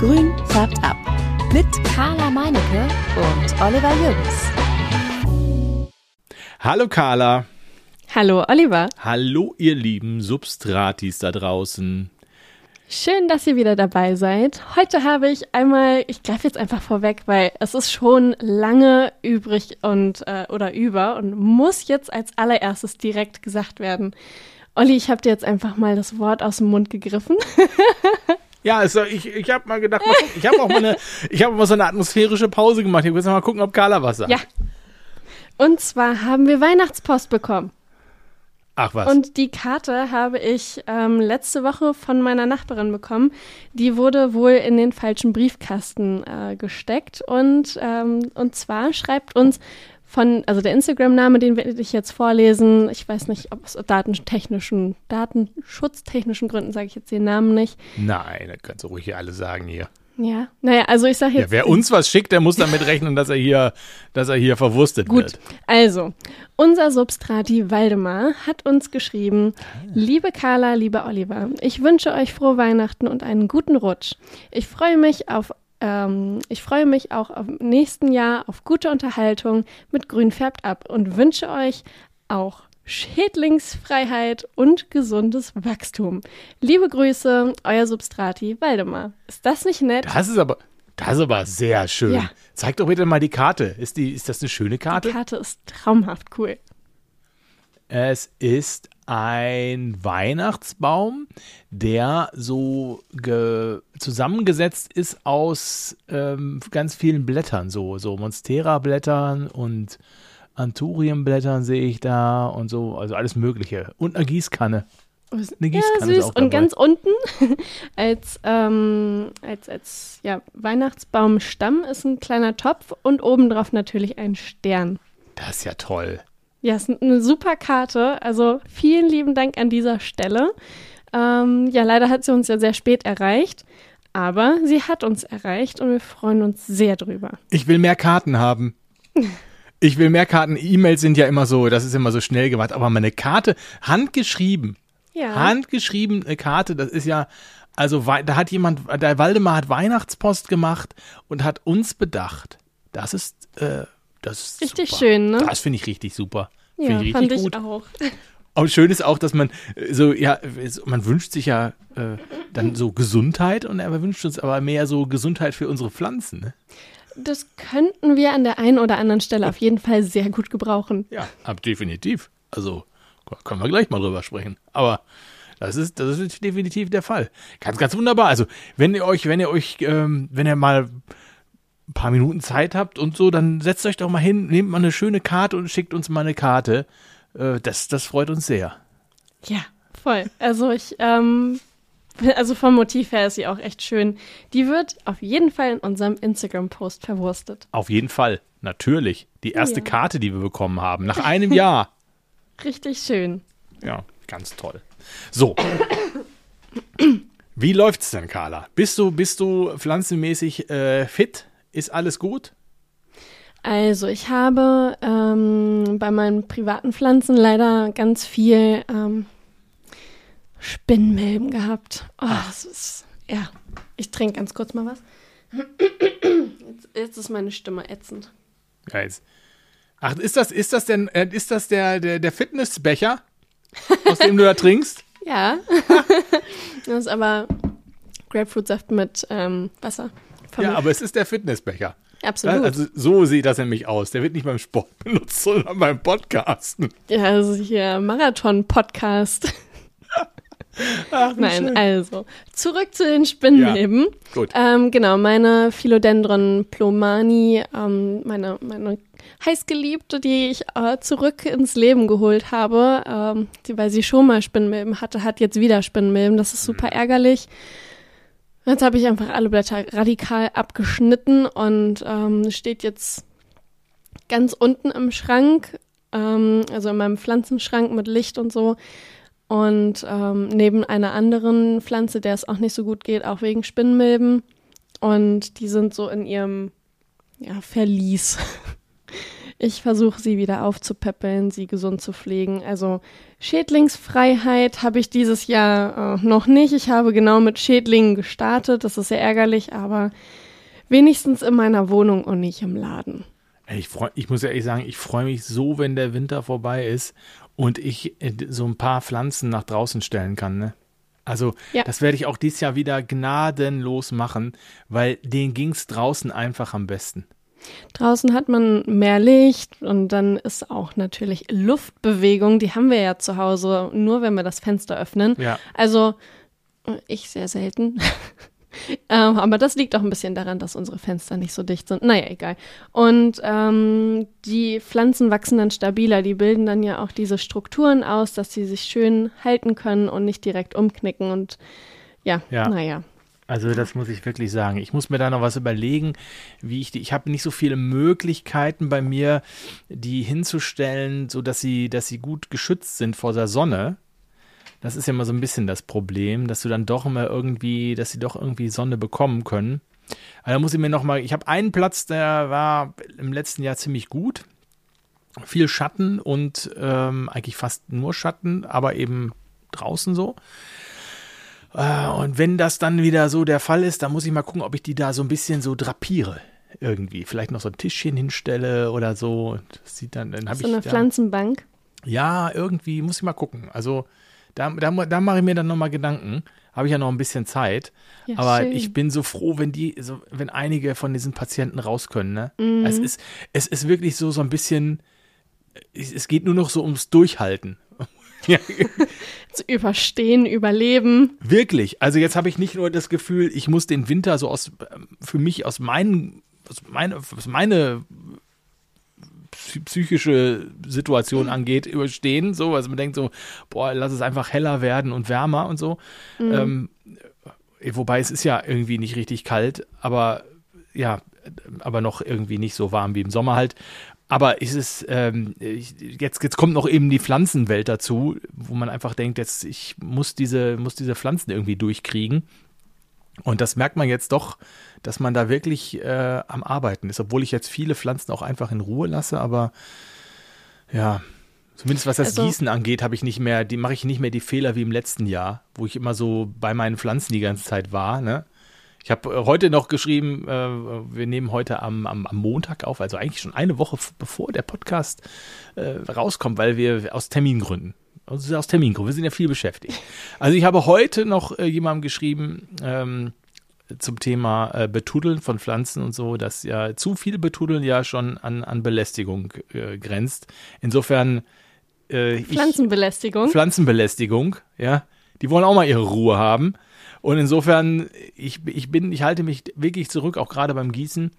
Grün färbt ab. Mit Carla Meinecke und Oliver Jürgens. Hallo Carla. Hallo Oliver. Hallo ihr lieben Substratis da draußen. Schön, dass ihr wieder dabei seid. Heute habe ich einmal, ich greife jetzt einfach vorweg, weil es ist schon lange übrig und äh, oder über und muss jetzt als allererstes direkt gesagt werden. Olli, ich habe dir jetzt einfach mal das Wort aus dem Mund gegriffen. Ja, also ich, ich habe mal gedacht, mal gucken, ich habe auch mal eine, ich habe mal so eine atmosphärische Pause gemacht. Ich will jetzt mal gucken, ob Carla was sagt. Ja. Und zwar haben wir Weihnachtspost bekommen. Ach was. Und die Karte habe ich ähm, letzte Woche von meiner Nachbarin bekommen. Die wurde wohl in den falschen Briefkasten äh, gesteckt. Und, ähm, und zwar schreibt uns von, also der Instagram-Name, den werde ich jetzt vorlesen. Ich weiß nicht, ob es datentechnischen, datenschutztechnischen Gründen sage ich jetzt den Namen nicht. Nein, das kannst du ruhig hier alle sagen hier. Ja, naja, also ich sage jetzt. Ja, wer uns was schickt, der muss damit rechnen, dass er hier, dass er hier verwurstet Gut, wird. also, unser Substrati Waldemar hat uns geschrieben, liebe Carla, lieber Oliver, ich wünsche euch frohe Weihnachten und einen guten Rutsch. Ich freue mich auf ähm, ich freue mich auch im nächsten Jahr auf gute Unterhaltung mit Grün färbt ab und wünsche euch auch Schädlingsfreiheit und gesundes Wachstum. Liebe Grüße, euer Substrati Waldemar. Ist das nicht nett? Das ist aber, das ist aber sehr schön. Ja. Zeig doch bitte mal die Karte. Ist, die, ist das eine schöne Die Karte? Karte ist traumhaft cool. Es ist ein Weihnachtsbaum, der so ge zusammengesetzt ist aus ähm, ganz vielen Blättern, so, so Monstera-Blättern und Anthurium-Blättern sehe ich da und so, also alles Mögliche. Und eine Gießkanne. Eine Ja, Gießkanne ist süß. Und ganz unten als, ähm, als, als ja, Weihnachtsbaumstamm ist ein kleiner Topf und obendrauf natürlich ein Stern. Das ist ja toll. Ja, ist eine super Karte. Also vielen lieben Dank an dieser Stelle. Ähm, ja, leider hat sie uns ja sehr spät erreicht, aber sie hat uns erreicht und wir freuen uns sehr drüber. Ich will mehr Karten haben. Ich will mehr Karten. E-Mails sind ja immer so, das ist immer so schnell gemacht, aber meine Karte, handgeschrieben, Ja. handgeschriebene Karte, das ist ja, also da hat jemand, der Waldemar hat Weihnachtspost gemacht und hat uns bedacht. Das ist, äh, das ist Richtig super. schön, ne? Das finde ich richtig super. ja, Finde ich fand richtig ich gut. auch. Und schön ist auch, dass man äh, so, ja, man wünscht sich ja äh, dann so Gesundheit und er wünscht uns aber mehr so Gesundheit für unsere Pflanzen. Ne? Das könnten wir an der einen oder anderen Stelle auf jeden Fall sehr gut gebrauchen. Ja, ab definitiv. Also können wir gleich mal drüber sprechen. Aber das ist, das ist definitiv der Fall. Ganz, ganz wunderbar. Also wenn ihr euch, wenn ihr euch, ähm, wenn ihr mal ein paar Minuten Zeit habt und so, dann setzt euch doch mal hin, nehmt mal eine schöne Karte und schickt uns mal eine Karte. Äh, das, das freut uns sehr. Ja, voll. Also ich, ähm, also vom Motiv her ist sie auch echt schön. Die wird auf jeden Fall in unserem Instagram-Post verwurstet. Auf jeden Fall. Natürlich. Die erste Ja. Karte, die wir bekommen haben. Nach einem Jahr. Richtig schön. Ja, ganz toll. So. Wie läuft's denn, Carla? Bist du, bist du pflanzenmäßig äh, fit? Ist alles gut? Also ich habe ähm, bei meinen privaten Pflanzen leider ganz viel ähm, Spinnmilben gehabt. Oh, das ist, ja, ich trinke ganz kurz mal was. Jetzt, jetzt ist meine Stimme ätzend. Jetzt. Ach, ist das, ist das denn, äh, ist das der, der, der Fitnessbecher, aus dem du da trinkst? Ja, das ist aber Grapefruitsaft mit ähm, Wasser. Ja, aber es ist der Fitnessbecher. Absolut. Also so sieht das nämlich aus. Der wird nicht beim Sport benutzt, sondern beim Podcasten. Ja, also hier Marathon-Podcast. Ach, Nein, schön. also zurück zu den Spinnmilben. Gut. Ähm, genau, meine Philodendron plomani, ähm, meine, meine heißgeliebte, die ich äh, zurück ins Leben geholt habe, ähm, die, weil sie schon mal Spinnmilben hatte, hat jetzt wieder Spinnmilben. Das ist super ärgerlich. Jetzt habe ich einfach alle Blätter radikal abgeschnitten und ähm, steht jetzt ganz unten im Schrank, ähm, also in meinem Pflanzenschrank mit Licht und so. Und ähm, neben einer anderen Pflanze, der es auch nicht so gut geht, auch wegen Spinnmilben. Und die sind so in ihrem ja, Verlies. Ich versuche sie wieder aufzupäppeln, sie gesund zu pflegen. Also Schädlingsfreiheit habe ich dieses Jahr äh, noch nicht. Ich habe genau mit Schädlingen gestartet. Das ist sehr ärgerlich, aber wenigstens in meiner Wohnung und nicht im Laden. Ich, freu, ich muss ehrlich sagen, ich freue mich so, wenn der Winter vorbei ist und ich äh, so ein paar Pflanzen nach draußen stellen kann. Ne? Also ja. das werde ich auch dieses Jahr wieder gnadenlos machen, weil denen ging es draußen einfach am besten. Draußen hat man mehr Licht und dann ist auch natürlich Luftbewegung, die haben wir ja zu Hause, nur wenn wir das Fenster öffnen. Ja. Also ich sehr selten. ähm, aber das liegt auch ein bisschen daran, dass unsere Fenster nicht so dicht sind. Naja, egal. Und ähm, die Pflanzen wachsen dann stabiler. Die bilden dann ja auch diese Strukturen aus, dass sie sich schön halten können und nicht direkt umknicken. Und ja, ja. naja. Also das muss ich wirklich sagen. Ich muss mir da noch was überlegen, wie ich die. Ich habe nicht so viele Möglichkeiten bei mir, die hinzustellen, so dass sie, dass sie gut geschützt sind vor der Sonne. Das ist ja immer so ein bisschen das Problem, dass du dann doch immer irgendwie, dass sie doch irgendwie Sonne bekommen können. Also da muss ich mir noch mal. Ich habe einen Platz, der war im letzten Jahr ziemlich gut. Viel Schatten und ähm, eigentlich fast nur Schatten, aber eben draußen so. Äh, und wenn das dann wieder so der Fall ist, dann muss ich mal gucken, ob ich die da so ein bisschen so drapiere. Irgendwie. Vielleicht noch so ein Tischchen hinstelle oder so. Das sieht dann, dann so eine da, Pflanzenbank. Ja, irgendwie muss ich mal gucken. Also da, da, da mache ich mir dann nochmal Gedanken. Habe ich ja noch ein bisschen Zeit. Ja, Aber schön. ich bin so froh, wenn die, so, wenn einige von diesen Patienten raus können. Ne? Mhm. Es, ist, es ist wirklich so, so ein bisschen, es geht nur noch so ums Durchhalten. Ja. Zu überstehen, überleben. Wirklich. Also jetzt habe ich nicht nur das Gefühl, ich muss den Winter so aus, für mich aus meinen, aus meine, aus meine psychische Situation angeht, überstehen. So, also man denkt so, boah, lass es einfach heller werden und wärmer und so. Mhm. Ähm, wobei es ist ja irgendwie nicht richtig kalt, aber ja, aber noch irgendwie nicht so warm wie im Sommer halt. Aber ist es, ähm, jetzt, jetzt kommt noch eben die Pflanzenwelt dazu, wo man einfach denkt, jetzt, ich muss diese, muss diese Pflanzen irgendwie durchkriegen. Und das merkt man jetzt doch, dass man da wirklich äh, am Arbeiten ist, obwohl ich jetzt viele Pflanzen auch einfach in Ruhe lasse, aber ja, zumindest was das also, Gießen angeht, habe ich nicht mehr, die mache ich nicht mehr die Fehler wie im letzten Jahr, wo ich immer so bei meinen Pflanzen die ganze Zeit war, ne? Ich habe äh, heute noch geschrieben, äh, wir nehmen heute am, am, am, Montag auf, also eigentlich schon eine Woche bevor der Podcast äh, rauskommt, weil wir aus Termingründen, also aus Termingründen, wir sind ja viel beschäftigt. Also ich habe heute noch äh, jemandem geschrieben ähm, zum Thema äh, Betudeln von Pflanzen und so, dass ja zu viel Betudeln ja schon an, an Belästigung äh, grenzt. Insofern Pflanzenbelästigung. Ich, Pflanzenbelästigung, ja. Die wollen auch mal ihre Ruhe haben. Und insofern, ich, ich bin, ich halte mich wirklich zurück, auch gerade beim Gießen.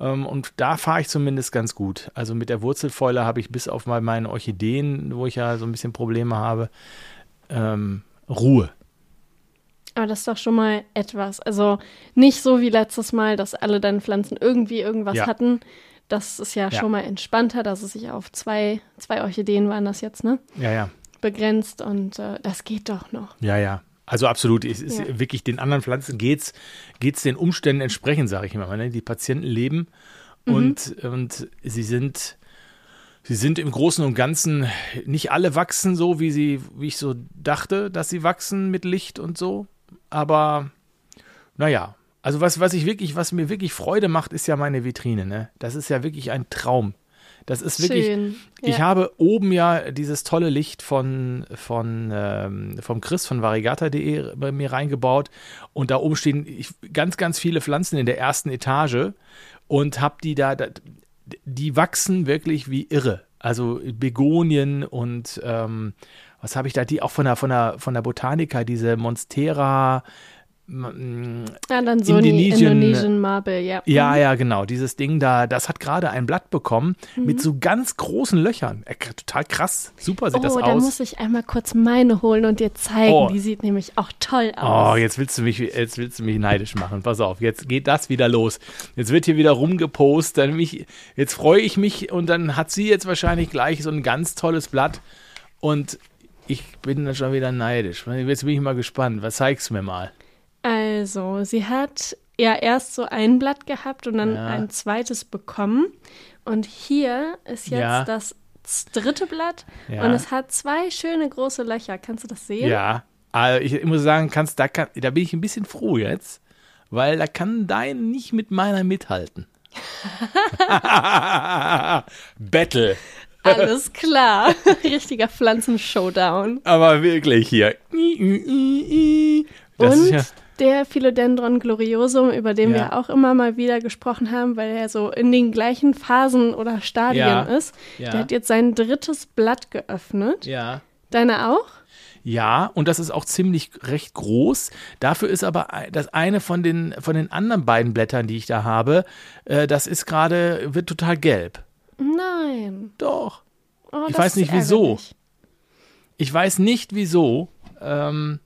Ähm, und da fahre ich zumindest ganz gut. Also mit der Wurzelfäule habe ich bis auf mal meine Orchideen, wo ich ja so ein bisschen Probleme habe, ähm, Ruhe. Aber das ist doch schon mal etwas. Also nicht so wie letztes Mal, dass alle deine Pflanzen irgendwie irgendwas ja. hatten. Das ist ja, ja, schon mal entspannter, dass es sich auf zwei, zwei Orchideen waren das jetzt, ne? Ja, ja. Begrenzt und äh, das geht doch noch. Ja, ja. Also absolut, es ist ja. wirklich den anderen Pflanzen geht's geht's den Umständen entsprechend, sage ich immer. Ne? Die Patienten leben mhm. und und sie sind sie sind im Großen und Ganzen nicht alle wachsen so, wie sie wie ich so dachte, dass sie wachsen mit Licht und so, aber naja, also was was ich wirklich was mir wirklich Freude macht, ist ja meine Vitrine. Ne? Das ist ja wirklich ein Traum. Das ist wirklich. Schön. Ja. Ich habe oben ja dieses tolle Licht von, von ähm, vom Chris von varigata.de bei mir reingebaut und da oben stehen ganz, ganz viele Pflanzen in der ersten Etage und habe die da, die wachsen wirklich wie irre. Also Begonien und ähm, was habe ich da? Die auch von der, von der, von der Botanica, diese Monstera ja, dann so Indonesian, Indonesian Marble, ja. Ja, mhm. ja, genau. Dieses Ding da, das hat gerade ein Blatt bekommen mhm. mit so ganz großen Löchern. Äh, total krass. Super sieht oh, das aus. Oh, da muss ich einmal kurz meine holen und dir zeigen. Oh. Die sieht nämlich auch toll aus. Oh, jetzt willst du mich, jetzt willst du mich neidisch machen. Pass auf, jetzt geht das wieder los. Jetzt wird hier wieder rumgepostet. Mich, jetzt freue ich mich und dann hat sie jetzt wahrscheinlich gleich so ein ganz tolles Blatt und ich bin dann schon wieder neidisch. Jetzt bin ich mal gespannt. Was zeigst du mir mal? Also, sie hat ja erst so ein Blatt gehabt und dann Ja. ein zweites bekommen. Und hier ist jetzt Ja. das dritte Blatt Ja. und es hat zwei schöne große Löcher. Kannst du das sehen? Ja, also ich muss sagen, kannst, da, kann, da bin ich ein bisschen froh jetzt, weil da kann dein nicht mit meiner mithalten. Battle. Alles klar. Richtiger Pflanzenshowdown. Aber wirklich hier. Das und ist ja, der Philodendron gloriosum, über den Ja. wir auch immer mal wieder gesprochen haben, weil er so in den gleichen Phasen oder Stadien Ja. ist, Ja. der hat jetzt sein drittes Blatt geöffnet. ja. Deine auch? Ja, und das ist auch ziemlich recht groß. Dafür ist aber das eine von den, von den anderen beiden Blättern, die ich da habe, äh, das ist gerade, wird total gelb. Nein. Doch. Oh, Ich weiß nicht, wieso. Ich weiß nicht wieso. Ähm,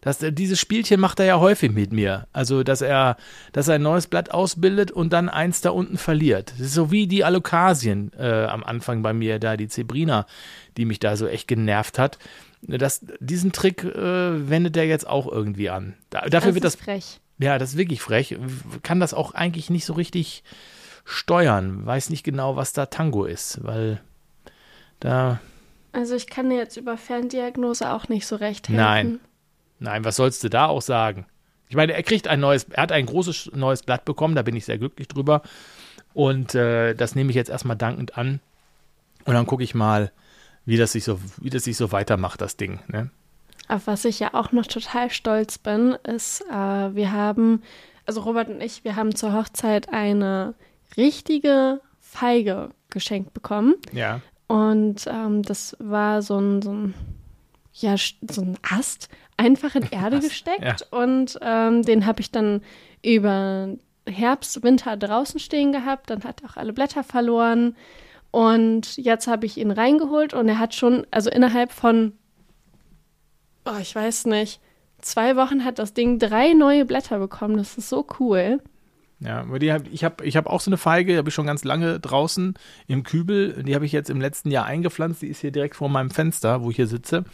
das, äh, dieses Spielchen macht er ja häufig mit mir. Also, dass er, dass er ein neues Blatt ausbildet und dann eins da unten verliert. Das ist so wie die Alokasien äh, am Anfang bei mir, da die Zebrina, die mich da so echt genervt hat. Das, diesen Trick äh, wendet er jetzt auch irgendwie an. Da, dafür wird das, ist frech. ja, das ist wirklich frech. Kann das auch eigentlich nicht so richtig steuern. Weiß nicht genau, was da Tango ist, weil da Also ich kann dir jetzt über Ferndiagnose auch nicht so recht helfen. Nein. Nein, was sollst du da auch sagen? Ich meine, er kriegt ein neues, er hat ein großes neues Blatt bekommen, da bin ich sehr glücklich drüber. Und äh, das nehme ich jetzt erstmal dankend an. Und dann gucke ich mal, wie das sich so, wie das sich so weitermacht, das Ding. Ne? Auf was ich ja auch noch total stolz bin, ist, äh, wir haben, also Robert und ich, wir haben zur Hochzeit eine richtige Feige geschenkt bekommen. Ja. Und ähm, das war so ein, so ein, ja, so ein Ast, einfach in Erde Ast, gesteckt. Und ähm, den habe ich dann über Herbst, Winter draußen stehen gehabt. Dann hat er auch alle Blätter verloren. Und jetzt habe ich ihn reingeholt und er hat schon, also innerhalb von, oh, ich weiß nicht, zwei Wochen hat das Ding drei neue Blätter bekommen. Das ist so cool. Ja, aber die hab, ich habe ich hab auch so eine Feige, die habe ich schon ganz lange draußen im Kübel. Die habe ich jetzt im letzten Jahr eingepflanzt. Die ist hier direkt vor meinem Fenster, wo ich hier sitze.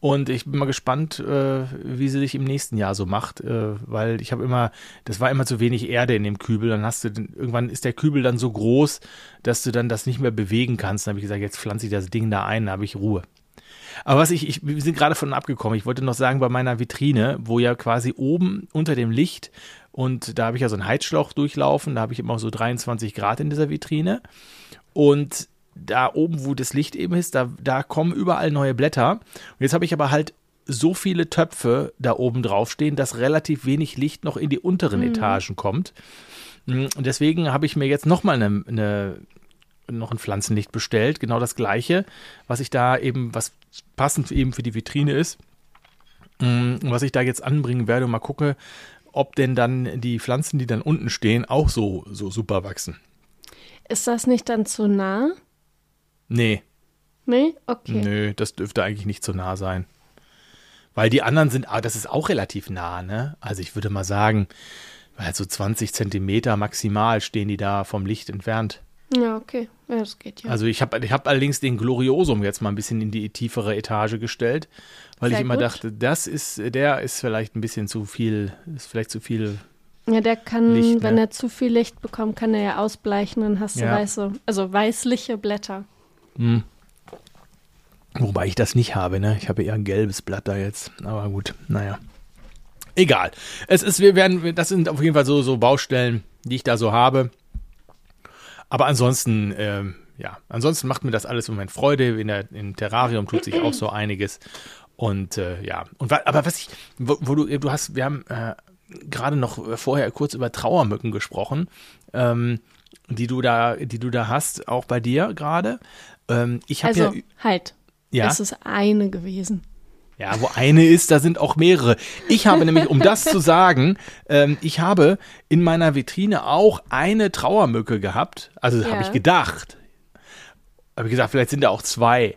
Und ich bin mal gespannt, äh, wie sie sich im nächsten Jahr so macht, äh, weil ich habe immer, das war immer zu wenig Erde in dem Kübel. Dann hast du, den, irgendwann ist der Kübel dann so groß, dass du dann das nicht mehr bewegen kannst. Dann habe ich gesagt, jetzt pflanze ich das Ding da ein, da habe ich Ruhe. Aber was ich, ich, wir sind gerade von abgekommen. Ich wollte noch sagen, bei meiner Vitrine, wo ja quasi oben unter dem Licht und da habe ich ja so einen Heizschlauch durchlaufen, da habe ich immer so 23 Grad in dieser Vitrine. Und da oben, wo das Licht eben ist, da, da kommen überall neue Blätter. Und jetzt habe ich aber halt so viele Töpfe da oben drauf stehen, dass relativ wenig Licht noch in die unteren Etagen kommt. Mm, Und deswegen habe ich mir jetzt nochmal eine, eine, noch ein Pflanzenlicht bestellt. Genau das gleiche, was ich da eben, was passend eben für die Vitrine ist. Mm, Und was ich da jetzt anbringen werde und mal gucke, ob denn dann die Pflanzen, die dann unten stehen, auch so, so super wachsen. Ist das nicht dann zu nah? Nee, Nee? Okay. Nö, das dürfte eigentlich nicht so nah sein. Weil die anderen sind, ah, das ist auch relativ nah, ne? Also ich würde mal sagen, weil so 20 Zentimeter maximal stehen die da vom Licht entfernt. Ja, okay. Ja, das geht ja. Also ich habe ich hab allerdings den Gloriosum jetzt mal ein bisschen in die tiefere Etage gestellt, weil Sehr ich immer gut. dachte, das ist, der ist vielleicht ein bisschen zu viel, ist vielleicht zu viel. Ja, der kann, Licht, wenn ne? er zu viel Licht bekommt, kann er ja ausbleichen, dann hast du Ja. weiße, also weißliche Blätter. Hm. Wobei ich das nicht habe, ne? Ich habe eher ein gelbes Blatt da jetzt. Aber gut, naja. Egal. Es ist, wir werden, das sind auf jeden Fall so, so Baustellen, die ich da so habe. Aber ansonsten, ähm, ja, ansonsten macht mir das alles im Moment Freude. In der, Im Terrarium tut sich auch so einiges. Und äh, ja, und aber was ich, wo, wo du, du hast, wir haben äh, gerade noch vorher kurz über Trauermücken gesprochen, ähm, die du da, die du da hast, auch bei dir gerade. Ähm, ich habe Also ja, halt, ja, es ist eine gewesen. ja, wo eine ist, da sind auch mehrere. Ich habe nämlich, um das zu sagen, ähm, ich habe in meiner Vitrine auch eine Trauermücke gehabt. Also Ja. habe ich gedacht. Habe ich gesagt, vielleicht sind da auch zwei.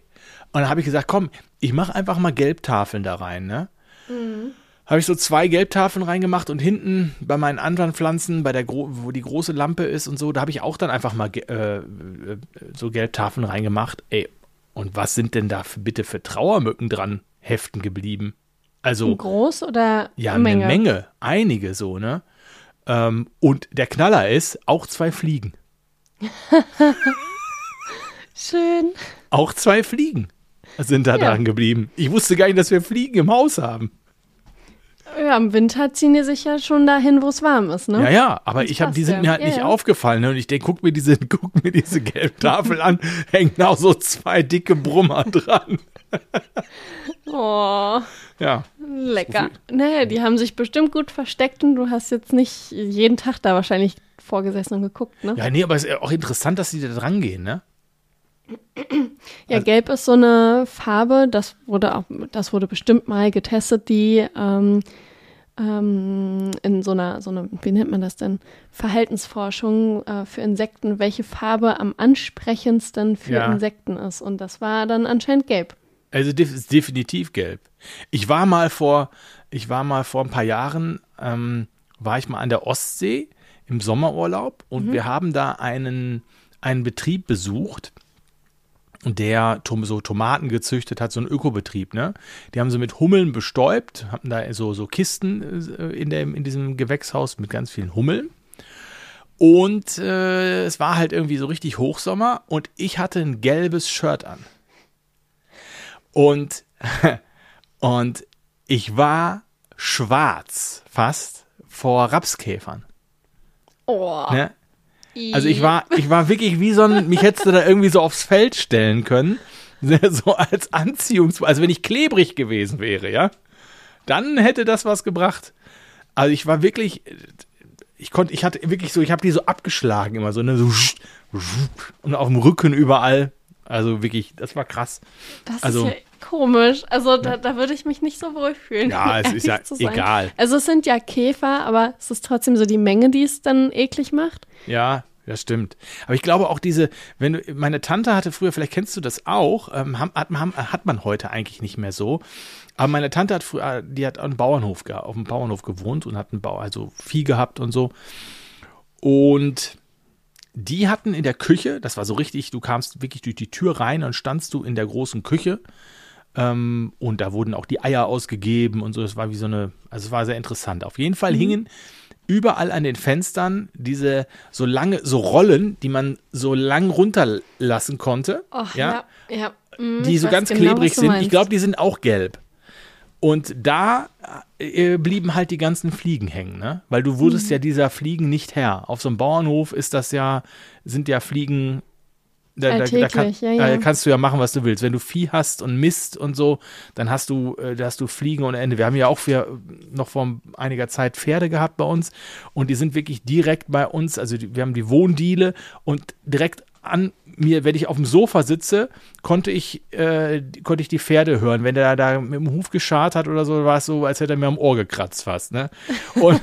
Und dann habe ich gesagt, komm, ich mache einfach mal Gelbtafeln da rein, ne? Habe ich so zwei Gelbtafeln reingemacht und hinten bei meinen anderen Pflanzen, bei der Gro wo die große Lampe ist und so, da habe ich auch dann einfach mal äh, äh, so Gelbtafeln reingemacht. Ey, und was sind denn da für, bitte für Trauermücken dran heften geblieben? Also Groß oder ja, eine Menge? Menge, einige so, ne? Ähm, und der Knaller ist, auch zwei Fliegen. Schön. Auch zwei Fliegen sind da Ja. dran geblieben. Ich wusste gar nicht, dass wir Fliegen im Haus haben. Ja, im Winter ziehen die sich ja schon dahin, wo es warm ist, ne? Ja, ja, aber Das ich hab, die sind ja. mir halt Ja, nicht ja. aufgefallen. Ne? Und ich denke, guck mir diese, guck mir diese gelbe Tafel an, hängen auch so zwei dicke Brummer dran. Oh, Ja. lecker. Naja, die haben sich bestimmt gut versteckt und du hast jetzt nicht jeden Tag da wahrscheinlich vorgesessen und geguckt, ne? Ja, nee, aber es ist ja auch interessant, dass die da dran gehen, ne? Ja, gelb ist so eine Farbe, das wurde auch, das wurde bestimmt mal getestet, die ähm, ähm, in so einer, so einer, wie nennt man das denn? Verhaltensforschung äh, für Insekten, welche Farbe am ansprechendsten für Ja. Insekten ist. Und das war dann anscheinend gelb. Also ist definitiv gelb. Ich war mal vor, ich war mal vor ein paar Jahren, ähm, war ich mal an der Ostsee im Sommerurlaub und wir haben da einen, einen Betrieb besucht, der so Tomaten gezüchtet hat, so ein Ökobetrieb, ne? Die haben sie mit Hummeln bestäubt, hatten da so, so Kisten äh, in, dem, in diesem Gewächshaus mit ganz vielen Hummeln. Und äh, es war halt irgendwie so richtig Hochsommer und ich hatte ein gelbes Shirt an. Und, und ich war schwarz fast vor Rapskäfern. Oh. Ne? Also ich war, ich war wirklich wie so ein, mich hättest du da irgendwie so aufs Feld stellen können. So als Anziehungs, also wenn ich klebrig gewesen wäre, ja, dann hätte das was gebracht. Also ich war wirklich, ich konnte, ich hatte wirklich so, ich habe die so abgeschlagen immer so, ne, so und auf dem Rücken überall. Also wirklich, das war krass. Das Also- ist ja komisch. Also da, da würde ich mich nicht so wohlfühlen. Ja, es ist ja egal. Also es sind ja Käfer, aber es ist trotzdem so die Menge, die es dann eklig macht. Ja, das stimmt. Aber ich glaube auch diese, wenn du, meine Tante hatte früher, vielleicht kennst du das auch, ähm, hat, ham- hat man heute eigentlich nicht mehr so. Aber meine Tante hat früher, die hat einen Bauernhof, auf dem Bauernhof gewohnt und hat einen Bau, also Vieh gehabt und so. Und die hatten in der Küche, das war so richtig, du kamst wirklich durch die Tür rein und standst du in der großen Küche. Ähm, und da wurden auch die Eier ausgegeben und so. Das war wie so eine, also es war sehr interessant. Auf jeden Fall hingen überall an den Fenstern diese so lange, so Rollen, die man so lang runterlassen konnte. Och, ja, ja. ja. Mm, die so ganz genau, klebrig sind. Ich glaube, die sind auch gelb. Und da äh, blieben halt die ganzen Fliegen hängen, ne? Weil du wurdest Mhm. ja dieser Fliegen nicht Herr. Auf so einem Bauernhof ist das ja, sind ja Fliegen. Da, da, da, kann, ja, ja. da kannst du ja machen, was du willst. Wenn du Vieh hast und Mist und so, dann hast du, äh, da hast du Fliegen ohne Ende. Wir haben ja auch für, noch vor einiger Zeit Pferde gehabt bei uns und die sind wirklich direkt bei uns. Also die, wir haben die Wohndiele und direkt an mir, wenn ich auf dem Sofa sitze, konnte ich, äh, konnte ich die Pferde hören. Wenn der da mit dem Huf geschart hat oder so, war es so, als hätte er mir am Ohr gekratzt fast. Ne? Und,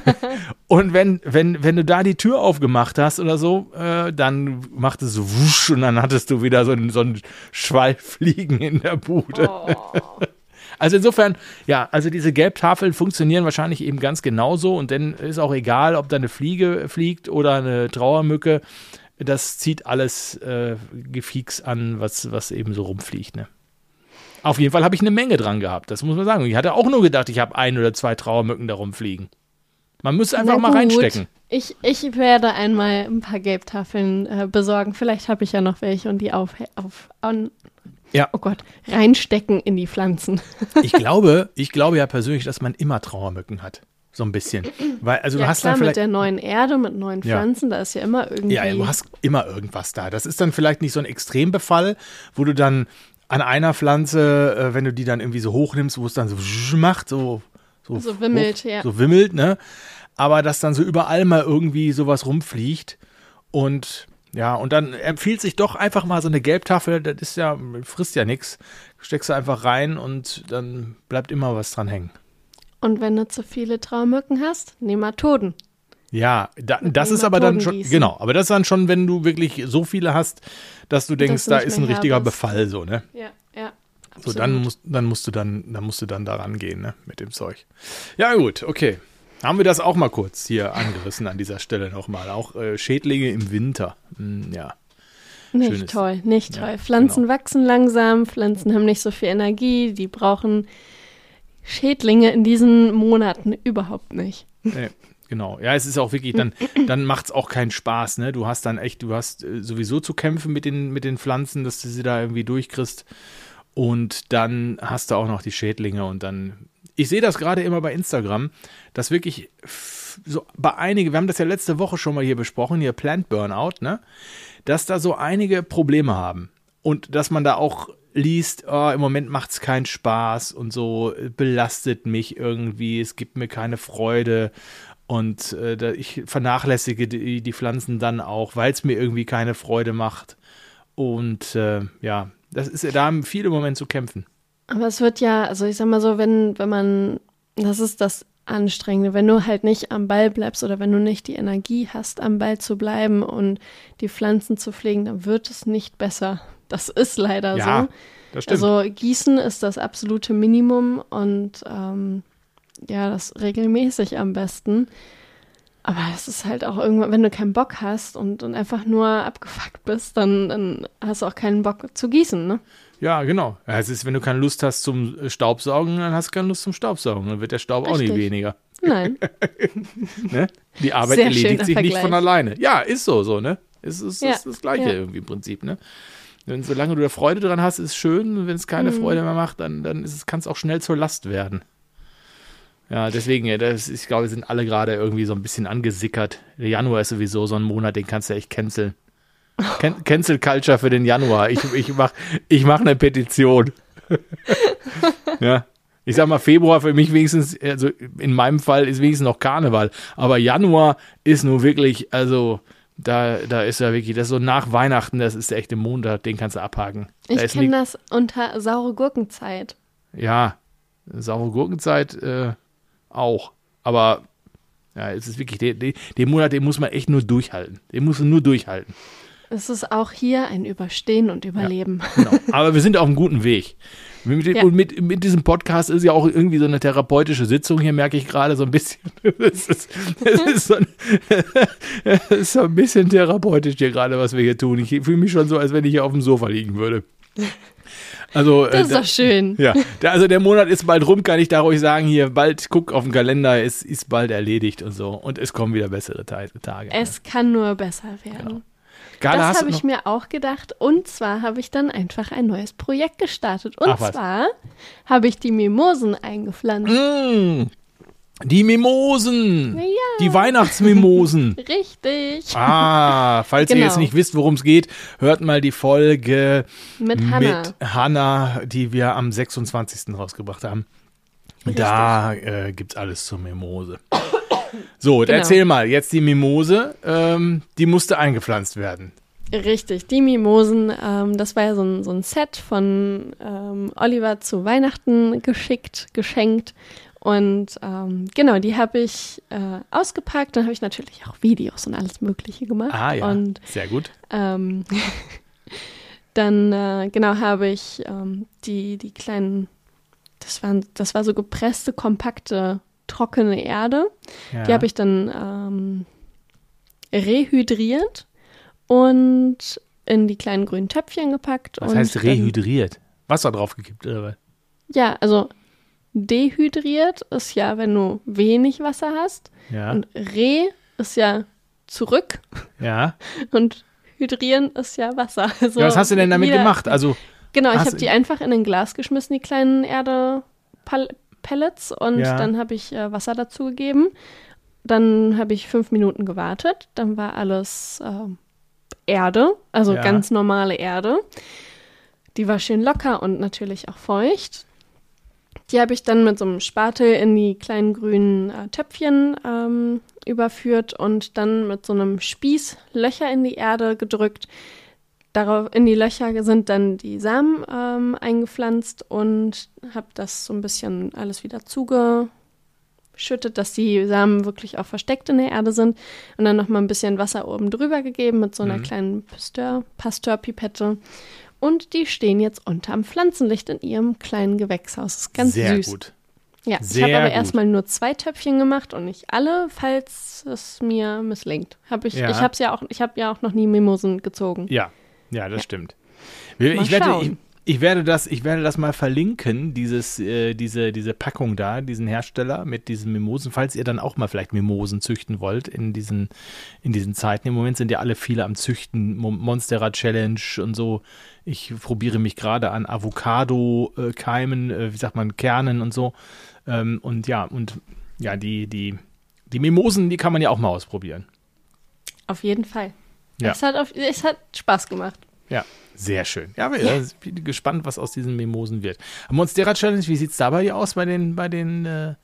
und wenn, wenn, wenn du da die Tür aufgemacht hast oder so, äh, dann macht es so wusch und dann hattest du wieder so einen, so einen Schwall Fliegen in der Bude. Oh. Also insofern, ja, also diese Gelbtafeln funktionieren wahrscheinlich eben ganz genauso und dann ist auch egal, ob da eine Fliege fliegt oder eine Trauermücke. Das zieht alles äh, Gefieks an, was, was eben so rumfliegt. Ne? Auf jeden Fall habe ich eine Menge dran gehabt, das muss man sagen. Ich hatte auch nur gedacht, ich habe ein oder zwei Trauermücken da rumfliegen. Man müsste einfach mal reinstecken. Ich, ich werde einmal ein paar Gelbtafeln äh, besorgen. Vielleicht habe ich ja noch welche und die auf, auf an, Ja. oh Gott, reinstecken in die Pflanzen. Ich glaube, ich glaube ja persönlich, dass man immer Trauermücken hat. So ein bisschen. Weil, also du ja hast klar, dann mit vielleicht. der neuen Erde, mit neuen Ja. Pflanzen, da ist ja immer irgendwie. Ja, du hast immer irgendwas da. Das ist dann vielleicht nicht so ein Extrembefall, wo du dann an einer Pflanze, äh, wenn du die dann irgendwie so hochnimmst, wo es dann so macht, so, so, So wimmelt, hoch, ja. So wimmelt, ne? Aber dass dann so überall mal irgendwie sowas rumfliegt und ja, und dann empfiehlt sich doch einfach mal so eine Gelbtafel, das ist ja, frisst ja nichts. Steckst du einfach rein und dann bleibt immer was dran hängen. Und wenn du zu viele Traumücken hast, Nematoden. Ja, da, das ist aber dann schon, gießen. genau, aber das ist dann schon, wenn du wirklich so viele hast, dass du denkst, du da ist ein richtiger bist. Befall, so, ne? Ja, ja. So, Absolut. dann musst, dann musst du dann, dann musst du dann daran gehen, ne, mit dem Zeug. Ja, gut, okay. Haben wir das auch mal kurz hier angerissen an dieser Stelle nochmal. Auch äh, Schädlinge im Winter. Hm, ja. Nicht Schönes- toll, nicht Ja, toll. Pflanzen genau. wachsen langsam, Pflanzen haben nicht so viel Energie, die brauchen Schädlinge in diesen Monaten überhaupt nicht. Nee, genau. Ja, es ist auch wirklich, dann, dann macht es auch keinen Spaß, ne? Du hast dann echt, du hast äh, sowieso zu kämpfen mit den, mit den Pflanzen, dass du sie da irgendwie durchkriegst. Und dann hast du auch noch die Schädlinge und dann. Ich sehe das gerade immer bei Instagram, dass wirklich so bei einigen, wir haben das ja letzte Woche schon mal hier besprochen, hier Plant Burnout, ne? Dass da so einige Probleme haben. Und dass man da auch liest, oh, im Moment macht es keinen Spaß und so belastet mich irgendwie, es gibt mir keine Freude und äh, ich vernachlässige die, die Pflanzen dann auch, weil es mir irgendwie keine Freude macht. Und äh, ja, das ist, da haben viele im Moment zu kämpfen. Aber es wird ja, also ich sag mal so, wenn, wenn man, das ist das Anstrengende, wenn du halt nicht am Ball bleibst oder wenn du nicht die Energie hast, am Ball zu bleiben und die Pflanzen zu pflegen, dann wird es nicht besser. Das ist leider Ja, so. das stimmt. Also Gießen ist das absolute Minimum und ähm, ja, das regelmäßig am besten. Aber es ist halt auch irgendwann, wenn du keinen Bock hast und, und einfach nur abgefuckt bist, dann, dann hast du auch keinen Bock zu gießen, ne? ja, genau. Es ist, wenn du keine Lust hast zum äh, Staubsaugen, dann hast du keine Lust zum Staubsaugen. Dann wird der Staub auch nicht Richtig. weniger. Nein. Ne? Die Arbeit Sehr erledigt sich nicht Vergleich. von alleine. Ja, ist so, so, ne? Es ist, Ja, ist das Gleiche ja. irgendwie im Prinzip, ne? Wenn, solange du da Freude dran hast, ist schön. Wenn es keine Mhm. Freude mehr macht, dann, dann kann es auch schnell zur Last werden. Ja, deswegen, ja, das, ich glaube, wir sind alle gerade irgendwie so ein bisschen angesickert. Der Januar ist sowieso so ein Monat, den kannst du echt canceln. Can Cancel Culture für den Januar. Ich, ich mach, ich mach eine Petition. ja. Ich sag mal, Februar für mich wenigstens, also in meinem Fall ist wenigstens noch Karneval. Aber Januar ist nur wirklich, also da, da ist ja wirklich, das ist so nach Weihnachten, das ist der echte Monat, den kannst du abhaken. Da Ich kenne das unter saure Gurkenzeit. ja, saure Gurkenzeit äh, auch. Aber ja, es ist wirklich, den, den, Monat, den muss man echt nur durchhalten. Den musst du nur durchhalten. Es ist auch hier ein Überstehen und Überleben. Genau. Aber wir sind auf einem guten Weg. Mit, Ja. Und mit, mit diesem Podcast ist ja auch irgendwie so eine therapeutische Sitzung. Hier merke ich gerade so ein bisschen. Es ist, es ist, so ein, es ist so ein bisschen therapeutisch hier gerade, was wir hier tun. Ich fühle mich schon so, als wenn ich hier auf dem Sofa liegen würde. Also, äh, Das ist da- doch schön. ja, der, also der Monat ist bald rum, kann ich da ruhig sagen. Hier, bald, guck auf den Kalender, es ist bald erledigt und so. Und es kommen wieder bessere Tage. Es kann nur besser werden. Carla, das habe ich mir auch gedacht. Und zwar habe ich dann einfach ein neues Projekt gestartet. Und Ach, zwar habe ich die Mimosen eingepflanzt. Mm, die Mimosen. Ja. Die Weihnachtsmimosen. Richtig. Ah, falls ihr Genau. jetzt nicht wisst, worum es geht, hört mal die Folge Mit Hannah. mit Hannah, die wir am 26. rausgebracht haben. Da äh, gibt's alles zur Mimose. So, Genau. erzähl mal, jetzt die Mimose, ähm, die musste eingepflanzt werden. Richtig, die Mimosen, ähm, das war ja so ein, so ein Set von ähm, Oliver zu Weihnachten geschickt, geschenkt. Und ähm, genau, die habe ich äh, ausgepackt. Dann habe ich natürlich auch Videos und alles Mögliche gemacht. Ah ja, Und sehr gut. ähm, dann äh, genau habe ich ähm, die, die kleinen, das waren, das war so gepresste, kompakte, trockene Erde. Ja. Die habe ich dann ähm, rehydriert und in die kleinen grünen Töpfchen gepackt. Was heißt rehydriert? Wasser draufgekippt oder was? Ja, also dehydriert ist ja, wenn du wenig Wasser hast. Ja, Und re ist ja zurück ja. und hydrieren ist ja Wasser. Also ja. Was hast du denn damit wieder- gemacht? Also, Genau, ich habe die einfach in ein Glas geschmissen, die kleinen Erde-Pellets und Ja. dann habe ich äh, Wasser dazu gegeben. Dann habe ich fünf Minuten gewartet. Dann war alles äh, Erde, also Ja. ganz normale Erde. Die war schön locker und natürlich auch feucht. Die habe ich dann mit so einem Spatel in die kleinen grünen äh, Töpfchen ähm, überführt und dann mit so einem Spieß Löcher in die Erde gedrückt. Darauf in die Löcher sind dann die Samen ähm, eingepflanzt und habe das so ein bisschen alles wieder zugeschüttet, dass die Samen wirklich auch versteckt in der Erde sind und dann noch mal ein bisschen Wasser oben drüber gegeben mit so einer Mhm. kleinen Pasteur, Pasteurpipette. Und die stehen jetzt unterm Pflanzenlicht in ihrem kleinen Gewächshaus. Das ist ganz sehr süß. gut. Ja, ich Sehr habe aber gut. erstmal nur zwei Töpfchen gemacht und nicht alle, falls es mir misslingt. Hab ich Ja. ich habe ja auch ich habe ja auch noch nie Mimosen gezogen. Ja, ja, das stimmt. Wir- Mal Ich wette, ich. Ich werde das, ich werde das mal verlinken, dieses, äh, diese, diese Packung da, diesen Hersteller mit diesen Mimosen, falls ihr dann auch mal vielleicht Mimosen züchten wollt in diesen, in diesen Zeiten. Im Moment sind ja alle viele am Züchten, Monstera Challenge und so. Ich probiere mich gerade an Avocado-Keimen, äh, wie sagt man, Kernen und so. Ähm, und ja, und ja, die, die, die Mimosen, die kann man ja auch mal ausprobieren. Auf jeden Fall. Ja. Es, hat auf, es hat Spaß gemacht. Ja, sehr schön. Ja, aber ja. ich bin gespannt, was aus diesen Mimosen wird. Monstera Challenge, wie sieht es da bei dir aus bei den, bei den, äh,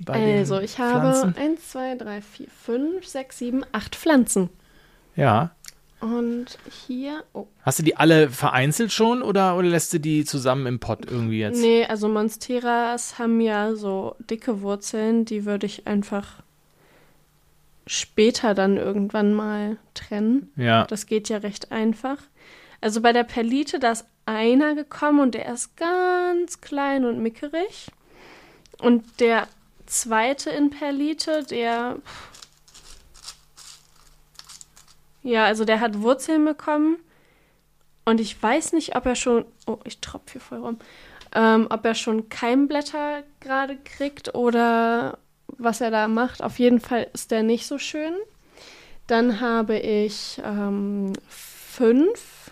bei Also, den ich habe 1, 2, 3, 4, 5, 6, 7, 8 Pflanzen. Ja. Und hier, oh. Hast du die alle vereinzelt schon oder, oder lässt du die zusammen im Pott irgendwie jetzt? Nee, also Monsteras haben ja so dicke Wurzeln, die würde ich einfach später dann irgendwann mal trennen. Ja. Das geht ja recht einfach. Also bei der Perlite, da ist einer gekommen und der ist ganz klein und mickerig. Und der zweite in Perlite, der. Ja, also der hat Wurzeln bekommen. Und ich weiß nicht, ob er schon. Oh, ich tropfe hier voll rum. Ähm, ob er schon Keimblätter gerade kriegt oder was er da macht. Auf jeden Fall ist der nicht so schön. Dann habe ich ähm, fünf,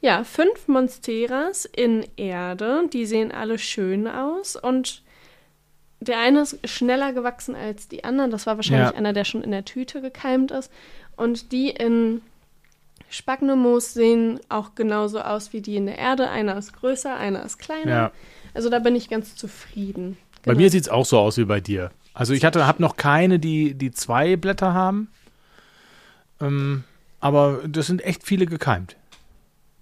ja, fünf Monsteras in Erde. Die sehen alle schön aus und der eine ist schneller gewachsen als die anderen. Das war wahrscheinlich Ja. einer, der schon in der Tüte gekeimt ist. Und die in Spagnomoos sehen auch genauso aus wie die in der Erde. Einer ist größer, einer ist kleiner. Ja. Also da bin ich ganz zufrieden. Bei Genau. mir sieht es auch so aus wie bei dir. Also ich hatte, habe noch keine, die, die zwei Blätter haben. Ähm, aber das sind echt viele gekeimt.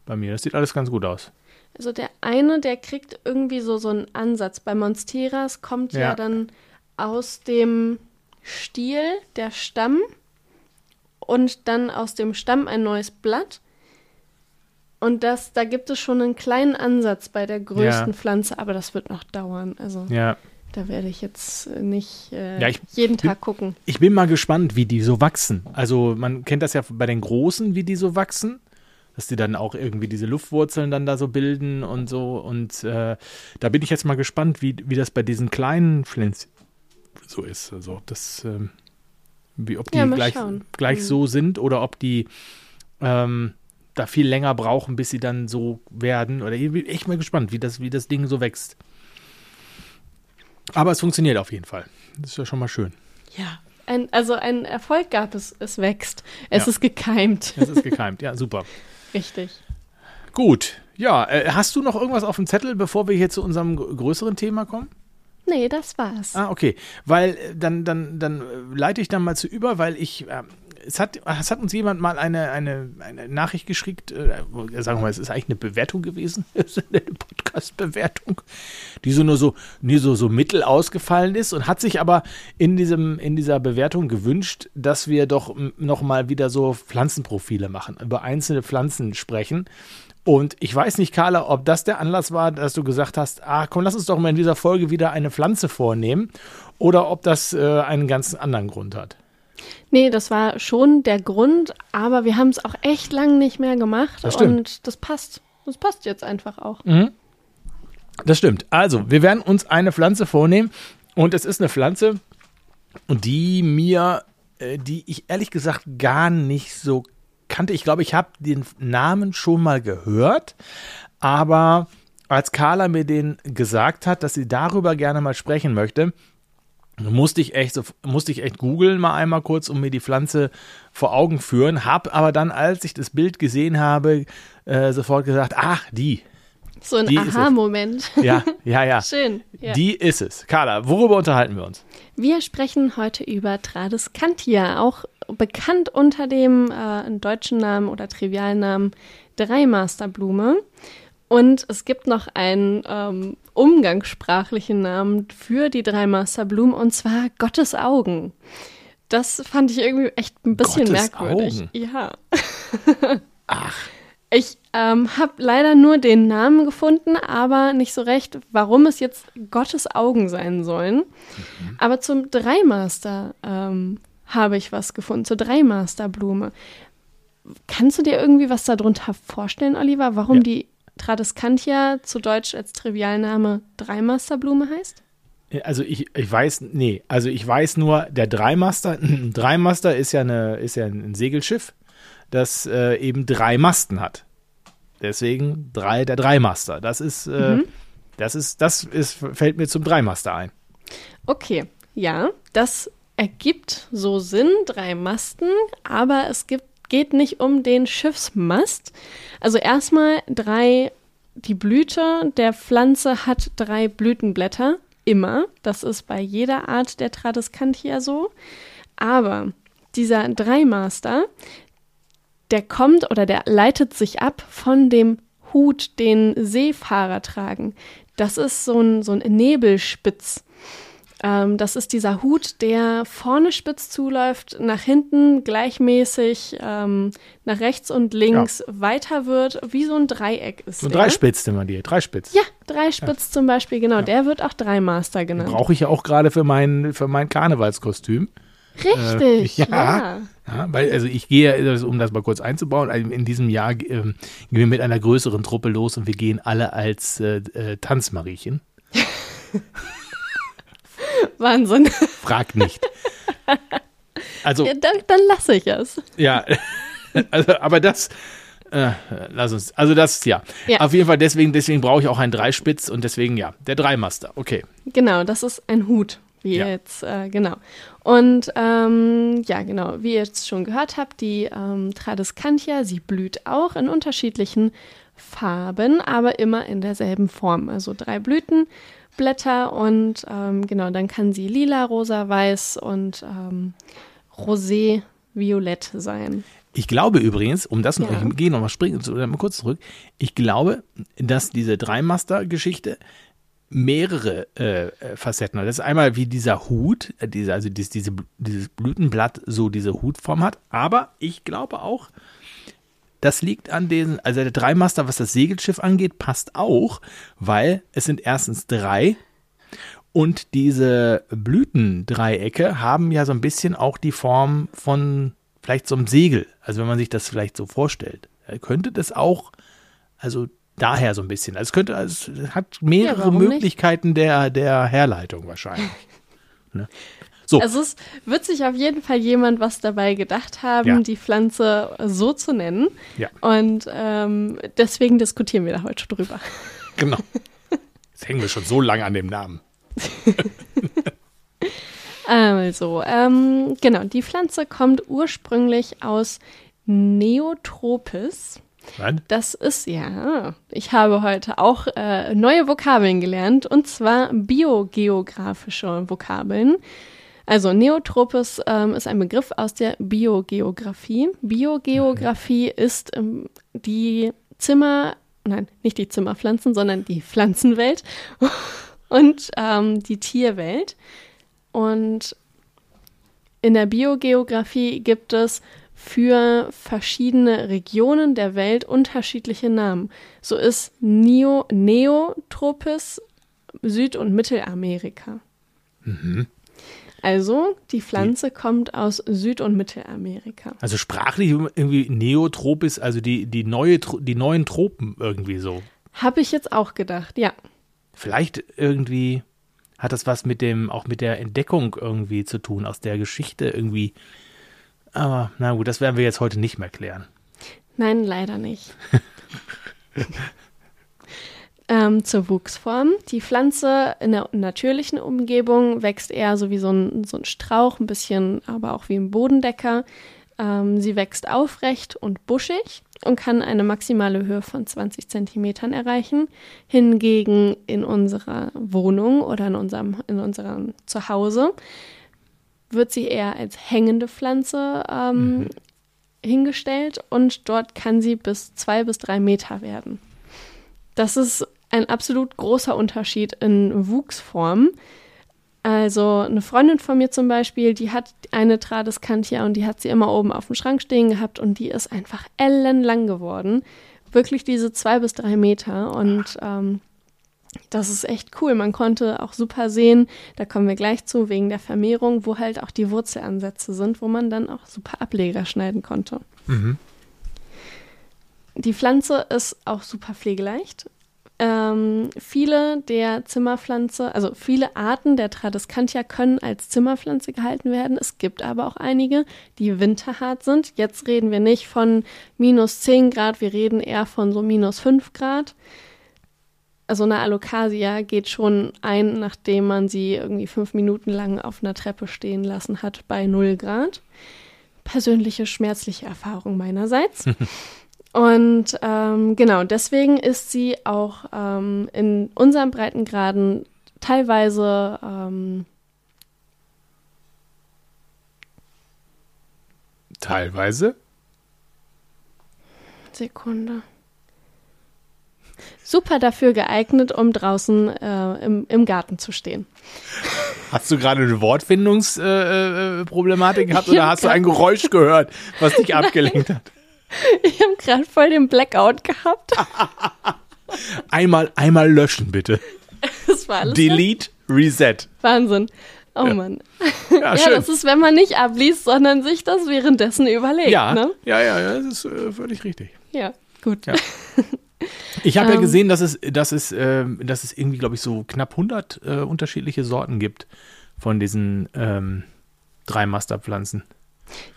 Bei mir. Das sieht alles ganz gut aus. Also der eine, der kriegt irgendwie so, so einen Ansatz. Bei Monsteras kommt ja. Ja. dann aus dem Stiel der Stamm und dann aus dem Stamm ein neues Blatt. Und das, da gibt es schon einen kleinen Ansatz bei der größten Ja. Pflanze, aber das wird noch dauern. Also Ja. Da werde ich jetzt äh, nicht äh, Ja, ich jeden bin- Tag gucken. Ich bin mal gespannt, wie die so wachsen. Also man kennt das ja bei den Großen, wie die so wachsen. Dass die dann auch irgendwie diese Luftwurzeln dann da so bilden und so. Und äh, da bin ich jetzt mal gespannt, wie, wie das bei diesen kleinen Pflänzchen so ist. Also ob das, ähm, wie, ob die Ja, gleich, schauen. gleich Mhm. so sind oder ob die ähm, da viel länger brauchen, bis sie dann so werden. Oder ich bin echt mal gespannt, wie das, wie das Ding so wächst. Aber es funktioniert auf jeden Fall. Das ist ja schon mal schön. Ja. Ein, also ein Erfolg gab es, es wächst. Es Ja. ist gekeimt. Es ist gekeimt. Ja, super. Richtig. Gut. Ja, äh, hast du noch irgendwas auf dem Zettel, bevor wir hier zu unserem gr- größeren Thema kommen? Nee, das war's. Ah, okay. Weil äh, dann, dann, dann äh, leite ich dann mal zu über, weil ich, ähm, es hat, es hat uns jemand mal eine, eine, eine Nachricht geschickt, äh, sagen wir mal, es ist eigentlich eine Bewertung gewesen, eine Podcast-Bewertung, die so nur so, nie so, so mittel ausgefallen ist und hat sich aber in diesem, in dieser Bewertung gewünscht, dass wir doch m, noch mal wieder so Pflanzenprofile machen, über einzelne Pflanzen sprechen. Und ich weiß nicht, Carla, ob das der Anlass war, dass du gesagt hast, ah, komm, lass uns doch mal in dieser Folge wieder eine Pflanze vornehmen, oder ob das äh, einen ganz anderen Grund hat. Nee, das war schon der Grund, aber wir haben es auch echt lang nicht mehr gemacht Das und das passt. Das passt jetzt einfach auch. Das stimmt. Also, wir werden uns eine Pflanze vornehmen und es ist eine Pflanze, die mir, äh, die ich ehrlich gesagt gar nicht so kannte. Ich glaube, ich habe den Namen schon mal gehört, aber als Carla mir den gesagt hat, dass sie darüber gerne mal sprechen möchte, musste ich echt musste ich echt googeln mal einmal kurz und mir die Pflanze vor Augen führen, habe aber dann, als ich das Bild gesehen habe, äh, sofort gesagt, ach, die. So ein. Aha-Moment. Ja, ja, ja. Schön. Ja. Die ist es. Carla, worüber unterhalten wir uns? Wir sprechen heute über Tradescantia, auch bekannt unter dem äh, deutschen Namen oder Trivialnamen Dreimasterblume. Und es gibt noch einen ähm, umgangssprachlichen Namen für die Dreimasterblumen und zwar Gottes Augen. Das fand ich irgendwie echt ein bisschen Gottes merkwürdig. Augen? Ja. Ich ähm, habe leider nur den Namen gefunden, aber nicht so recht, warum es jetzt Gottes Augen sein sollen. Mhm. Aber zum Dreimaster ähm, habe ich was gefunden, zur Dreimasterblume. Kannst du dir irgendwie was darunter vorstellen, Oliver, warum Ja. die Tradescantia zu Deutsch als Trivialname Dreimasterblume heißt? Also ich, ich weiß, nee, also ich weiß nur, der Dreimaster, Dreimaster ist ja, eine, ist ja ein Segelschiff, das äh, eben drei Masten hat. Deswegen drei, der Dreimaster. Das ist, äh, Mhm. das ist, das ist, fällt mir zum Dreimaster ein. Okay, ja, das ergibt so Sinn, drei Masten, aber es gibt, geht nicht um den Schiffsmast. Also erstmal drei, die Blüte der Pflanze hat drei Blütenblätter, immer. Das ist bei jeder Art der Tradescantia so. Aber dieser Dreimaster, der kommt oder der leitet sich ab von dem Hut, den Seefahrer tragen. Das ist so ein, so ein Nebelspitz. Ähm, das ist dieser Hut, der vorne spitz zuläuft, nach hinten gleichmäßig, ähm, nach rechts und links weiter wird, wie so ein Dreieck ist. So der. Dreispitz immer die, Dreispitz. Ja, Dreispitz zum Beispiel, genau. Der wird auch Dreimaster genannt. Brauche ich ja auch gerade für mein, für mein Karnevalskostüm. Richtig, äh, ja. ja. Ja, weil, also ich gehe, also um das mal kurz einzubauen, also in diesem Jahr ähm, gehen wir mit einer größeren Truppe los und wir gehen alle als äh, äh, Tanzmariechen. Wahnsinn. Frag nicht. Also, Ja, dann, dann lasse ich es. ja, also, aber das, äh, lass uns, also das, ja. Ja. Auf jeden Fall, deswegen, deswegen brauche ich auch einen Dreispitz und deswegen, ja, der Dreimaster, okay. Genau, das ist ein Hut, wie Ja. ihr jetzt, äh, genau. Und ähm, ja, genau, wie ihr jetzt schon gehört habt, die ähm, Tradescantia, sie blüht auch in unterschiedlichen Farben, aber immer in derselben Form. Also drei Blütenblätter und ähm, genau, dann kann sie lila, rosa, weiß und ähm, rosé, violett sein. Ich glaube übrigens, um das noch, Ja. ich gehe nochmal springen, so, mal kurz zurück. Ich glaube, dass diese Dreimaster-Geschichte mehrere äh, äh, Facetten hat. Das ist einmal wie dieser Hut, äh, diese, also dies, diese, dieses Blütenblatt so diese Hutform hat. Aber ich glaube auch, das liegt an den, also der Dreimaster, was das Segelschiff angeht, passt auch, weil es sind erstens drei und diese Blütendreiecke haben ja so ein bisschen auch die Form von vielleicht so einem Segel. Also wenn man sich das vielleicht so vorstellt, könnte das auch, also daher so ein bisschen. Also es könnte, es hat mehrere nicht? Möglichkeiten der, der Herleitung wahrscheinlich. ne? So, Also es wird sich auf jeden Fall jemand was dabei gedacht haben, Ja. die Pflanze so zu nennen. ja, Und ähm, deswegen diskutieren wir da heute drüber. genau. Jetzt hängen wir schon so lange an dem Namen. Also, ähm, genau, die Pflanze kommt ursprünglich aus Neotropis. Was? Das ist ja, ich habe heute auch äh, neue Vokabeln gelernt und zwar biogeografische Vokabeln. Also Neotropis ähm, ist ein Begriff aus der Biogeografie. Biogeografie ist ähm, die Zimmer, nein, nicht die Zimmerpflanzen, sondern die Pflanzenwelt und ähm, die Tierwelt. Und in der Biogeografie gibt es für verschiedene Regionen der Welt unterschiedliche Namen. So ist Neo, Neotropis Süd- und Mittelamerika. Also die Pflanze kommt aus Süd- und Mittelamerika. Also sprachlich irgendwie Neotropis, also die, die, neue, die neuen Tropen irgendwie so. Habe ich jetzt auch gedacht, ja. Vielleicht irgendwie hat das was mit dem, auch mit der Entdeckung irgendwie zu tun, aus der Geschichte irgendwie. Aber na gut, das werden wir jetzt heute nicht mehr klären. Nein, leider nicht. ähm, zur Wuchsform. Die Pflanze in der natürlichen Umgebung wächst eher so wie so ein, so ein Strauch, ein bisschen aber auch wie ein Bodendecker. Ähm, sie wächst aufrecht und buschig und kann eine maximale Höhe von 20 Zentimetern erreichen. Hingegen in unserer Wohnung oder in unserem, in unserem Zuhause wird sie eher als hängende Pflanze ähm, hingestellt und dort kann sie bis zwei bis drei Meter werden. Das ist ein absolut großer Unterschied in Wuchsform. Also eine Freundin von mir zum Beispiel, die hat eine Tradescantia und die hat sie immer oben auf dem Schrank stehen gehabt und die ist einfach ellenlang geworden. Wirklich diese zwei bis drei Meter und ähm, das ist echt cool. Man konnte auch super sehen, da kommen wir gleich zu, wegen der Vermehrung, wo halt auch die Wurzelansätze sind, wo man dann auch super Ableger schneiden konnte. Die Pflanze ist auch super pflegeleicht. Ähm, viele der Zimmerpflanze, also viele Arten der Tradescantia können als Zimmerpflanze gehalten werden. Es gibt aber auch einige, die winterhart sind. Jetzt reden wir nicht von minus 10 Grad, wir reden eher von so minus 5 Grad. Also eine Alocasia geht schon ein, nachdem man sie irgendwie fünf Minuten lang auf einer Treppe stehen lassen hat bei 0 Grad. Persönliche schmerzliche Erfahrung meinerseits. Und ähm, genau, deswegen ist sie auch ähm, in unseren Breitengraden teilweise ähm, Teilweise. Sekunde. Super dafür geeignet, um draußen äh, im, im Garten zu stehen. Hast du gerade eine Wortfindungsproblematik äh, äh, gehabt Ich oder hast du ein Geräusch gehört, was dich abgelenkt hat? Ich habe gerade voll den Blackout gehabt. Einmal, einmal löschen, bitte. Das war alles Delete, Reset. Wahnsinn. Oh Mann. Ja, Ja, schön. das ist, wenn man nicht abliest, sondern sich das währenddessen überlegt. ja, Ne? ja, ja, ja, das ist äh, völlig richtig. Ja, gut. Ja. Ich habe ja Ähm. gesehen, dass es, dass es, ähm, dass es irgendwie, glaube ich, so knapp 100 äh, unterschiedliche Sorten gibt von diesen ähm, drei Masterpflanzen.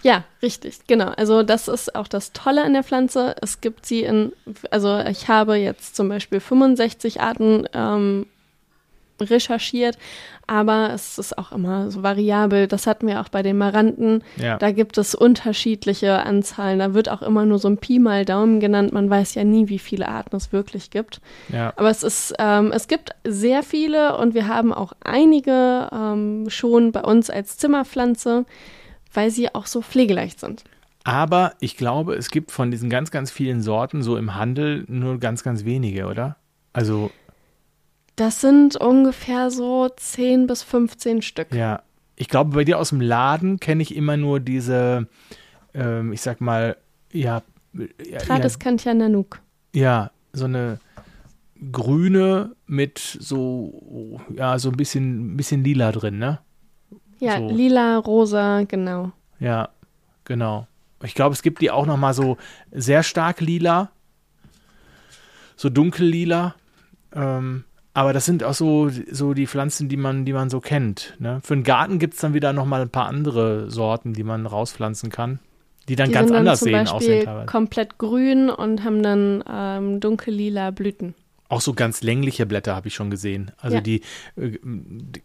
Ja, richtig, genau. Also das ist auch das Tolle an der Pflanze. Es gibt sie in, also ich habe jetzt zum Beispiel 65 Arten ähm, recherchiert, aber es ist auch immer so variabel. Das hatten wir auch bei den Maranten. Ja. Da gibt es unterschiedliche Anzahlen. Da wird auch immer nur so ein Pi mal Daumen genannt. Man weiß ja nie, wie viele Arten es wirklich gibt. Ja. Aber es ist, ähm, es gibt sehr viele und wir haben auch einige ähm, schon bei uns als Zimmerpflanze, weil sie auch so pflegeleicht sind. Aber ich glaube, es gibt von diesen ganz, ganz vielen Sorten so im Handel nur ganz, ganz wenige, oder? Also, Das sind ungefähr so 10 bis 15 Stück. ja. Ich glaube, bei dir aus dem Laden kenne ich immer nur diese, ähm, ich sag mal, ja, ja, Tradescantia Nanook. ja, so eine grüne mit so, ja, so ein bisschen, bisschen lila drin, ne? Ja, So. lila, rosa, genau. Ja, genau. Ich glaube, es gibt die auch noch mal so sehr stark lila, so dunkel lila. Ähm, aber das sind auch so, so die Pflanzen, die man, die man so kennt. Ne? Für den Garten gibt es dann wieder noch mal ein paar andere Sorten, die man rauspflanzen kann, die dann Die ganz dann anders sehen aussehen teilweise. komplett grün und haben dann ähm, dunkel-lila Blüten. Auch so ganz längliche Blätter habe ich schon gesehen. Also Ja. die, äh,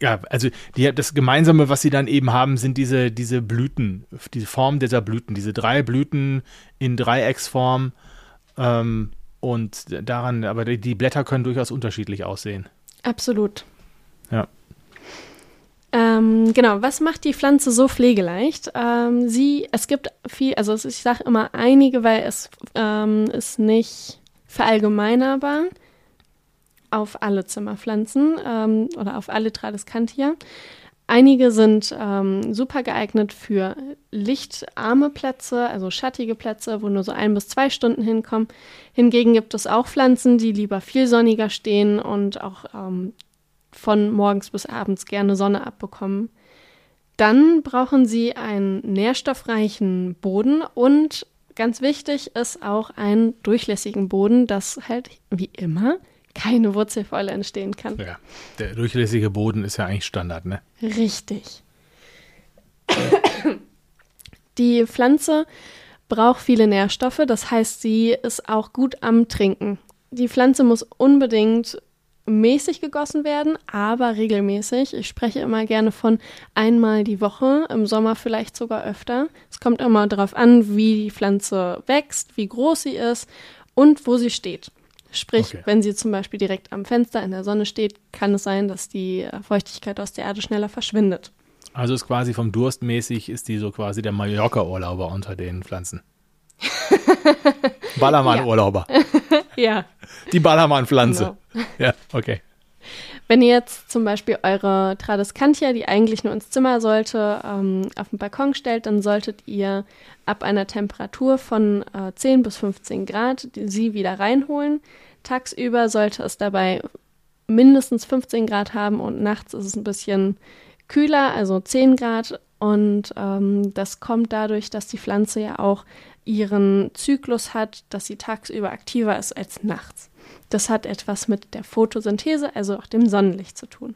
ja, also die, das Gemeinsame, was sie dann eben haben, sind diese, diese Blüten, diese Form dieser Blüten, diese drei Blüten in Dreiecksform. Ähm, und daran, aber die, die Blätter können durchaus unterschiedlich aussehen. Absolut. Ja. Ähm, genau, was macht die Pflanze so pflegeleicht? Ähm, sie, es gibt viel, also ich sage immer einige, weil es ähm, ist nicht verallgemeinerbar auf alle Zimmerpflanzen ähm, oder auf alle Tradescantia. Einige sind ähm, super geeignet für lichtarme Plätze, also schattige Plätze, wo nur so ein bis zwei Stunden hinkommen. Hingegen gibt es auch Pflanzen, die lieber viel sonniger stehen und auch ähm, von morgens bis abends gerne Sonne abbekommen. Dann brauchen sie einen nährstoffreichen Boden und ganz wichtig ist auch einen durchlässigen Boden, dass halt wie immer keine Wurzelfäule entstehen kann. Ja. Der durchlässige Boden ist ja eigentlich Standard, ne? Richtig. Die Pflanze braucht viele Nährstoffe, das heißt, sie ist auch gut am Trinken. Die Pflanze muss unbedingt mäßig gegossen werden, aber regelmäßig. Ich spreche immer gerne von einmal die Woche, im Sommer vielleicht sogar öfter. Es kommt immer darauf an, wie die Pflanze wächst, wie groß sie ist und wo sie steht. Sprich, Okay. wenn sie zum Beispiel direkt am Fenster in der Sonne steht, kann es sein, dass die äh, Feuchtigkeit aus der Erde schneller verschwindet. Also ist quasi vom Durst mäßig, ist die so quasi der Mallorca-Urlauber unter den Pflanzen. Ballermann-Urlauber. Ja, Die Ballermann-Pflanze. genau. Ja, okay. Wenn ihr jetzt zum Beispiel eure Tradescantia, die eigentlich nur ins Zimmer sollte, ähm, auf den Balkon stellt, dann solltet ihr ab einer Temperatur von äh, 10 bis 15 Grad sie wieder reinholen. Tagsüber sollte es dabei mindestens 15 Grad haben und nachts ist es ein bisschen kühler, also 10 Grad. Und ähm, das kommt dadurch, dass die Pflanze ja auch ihren Zyklus hat, dass sie tagsüber aktiver ist als nachts. Das hat etwas mit der Photosynthese, also auch dem Sonnenlicht zu tun.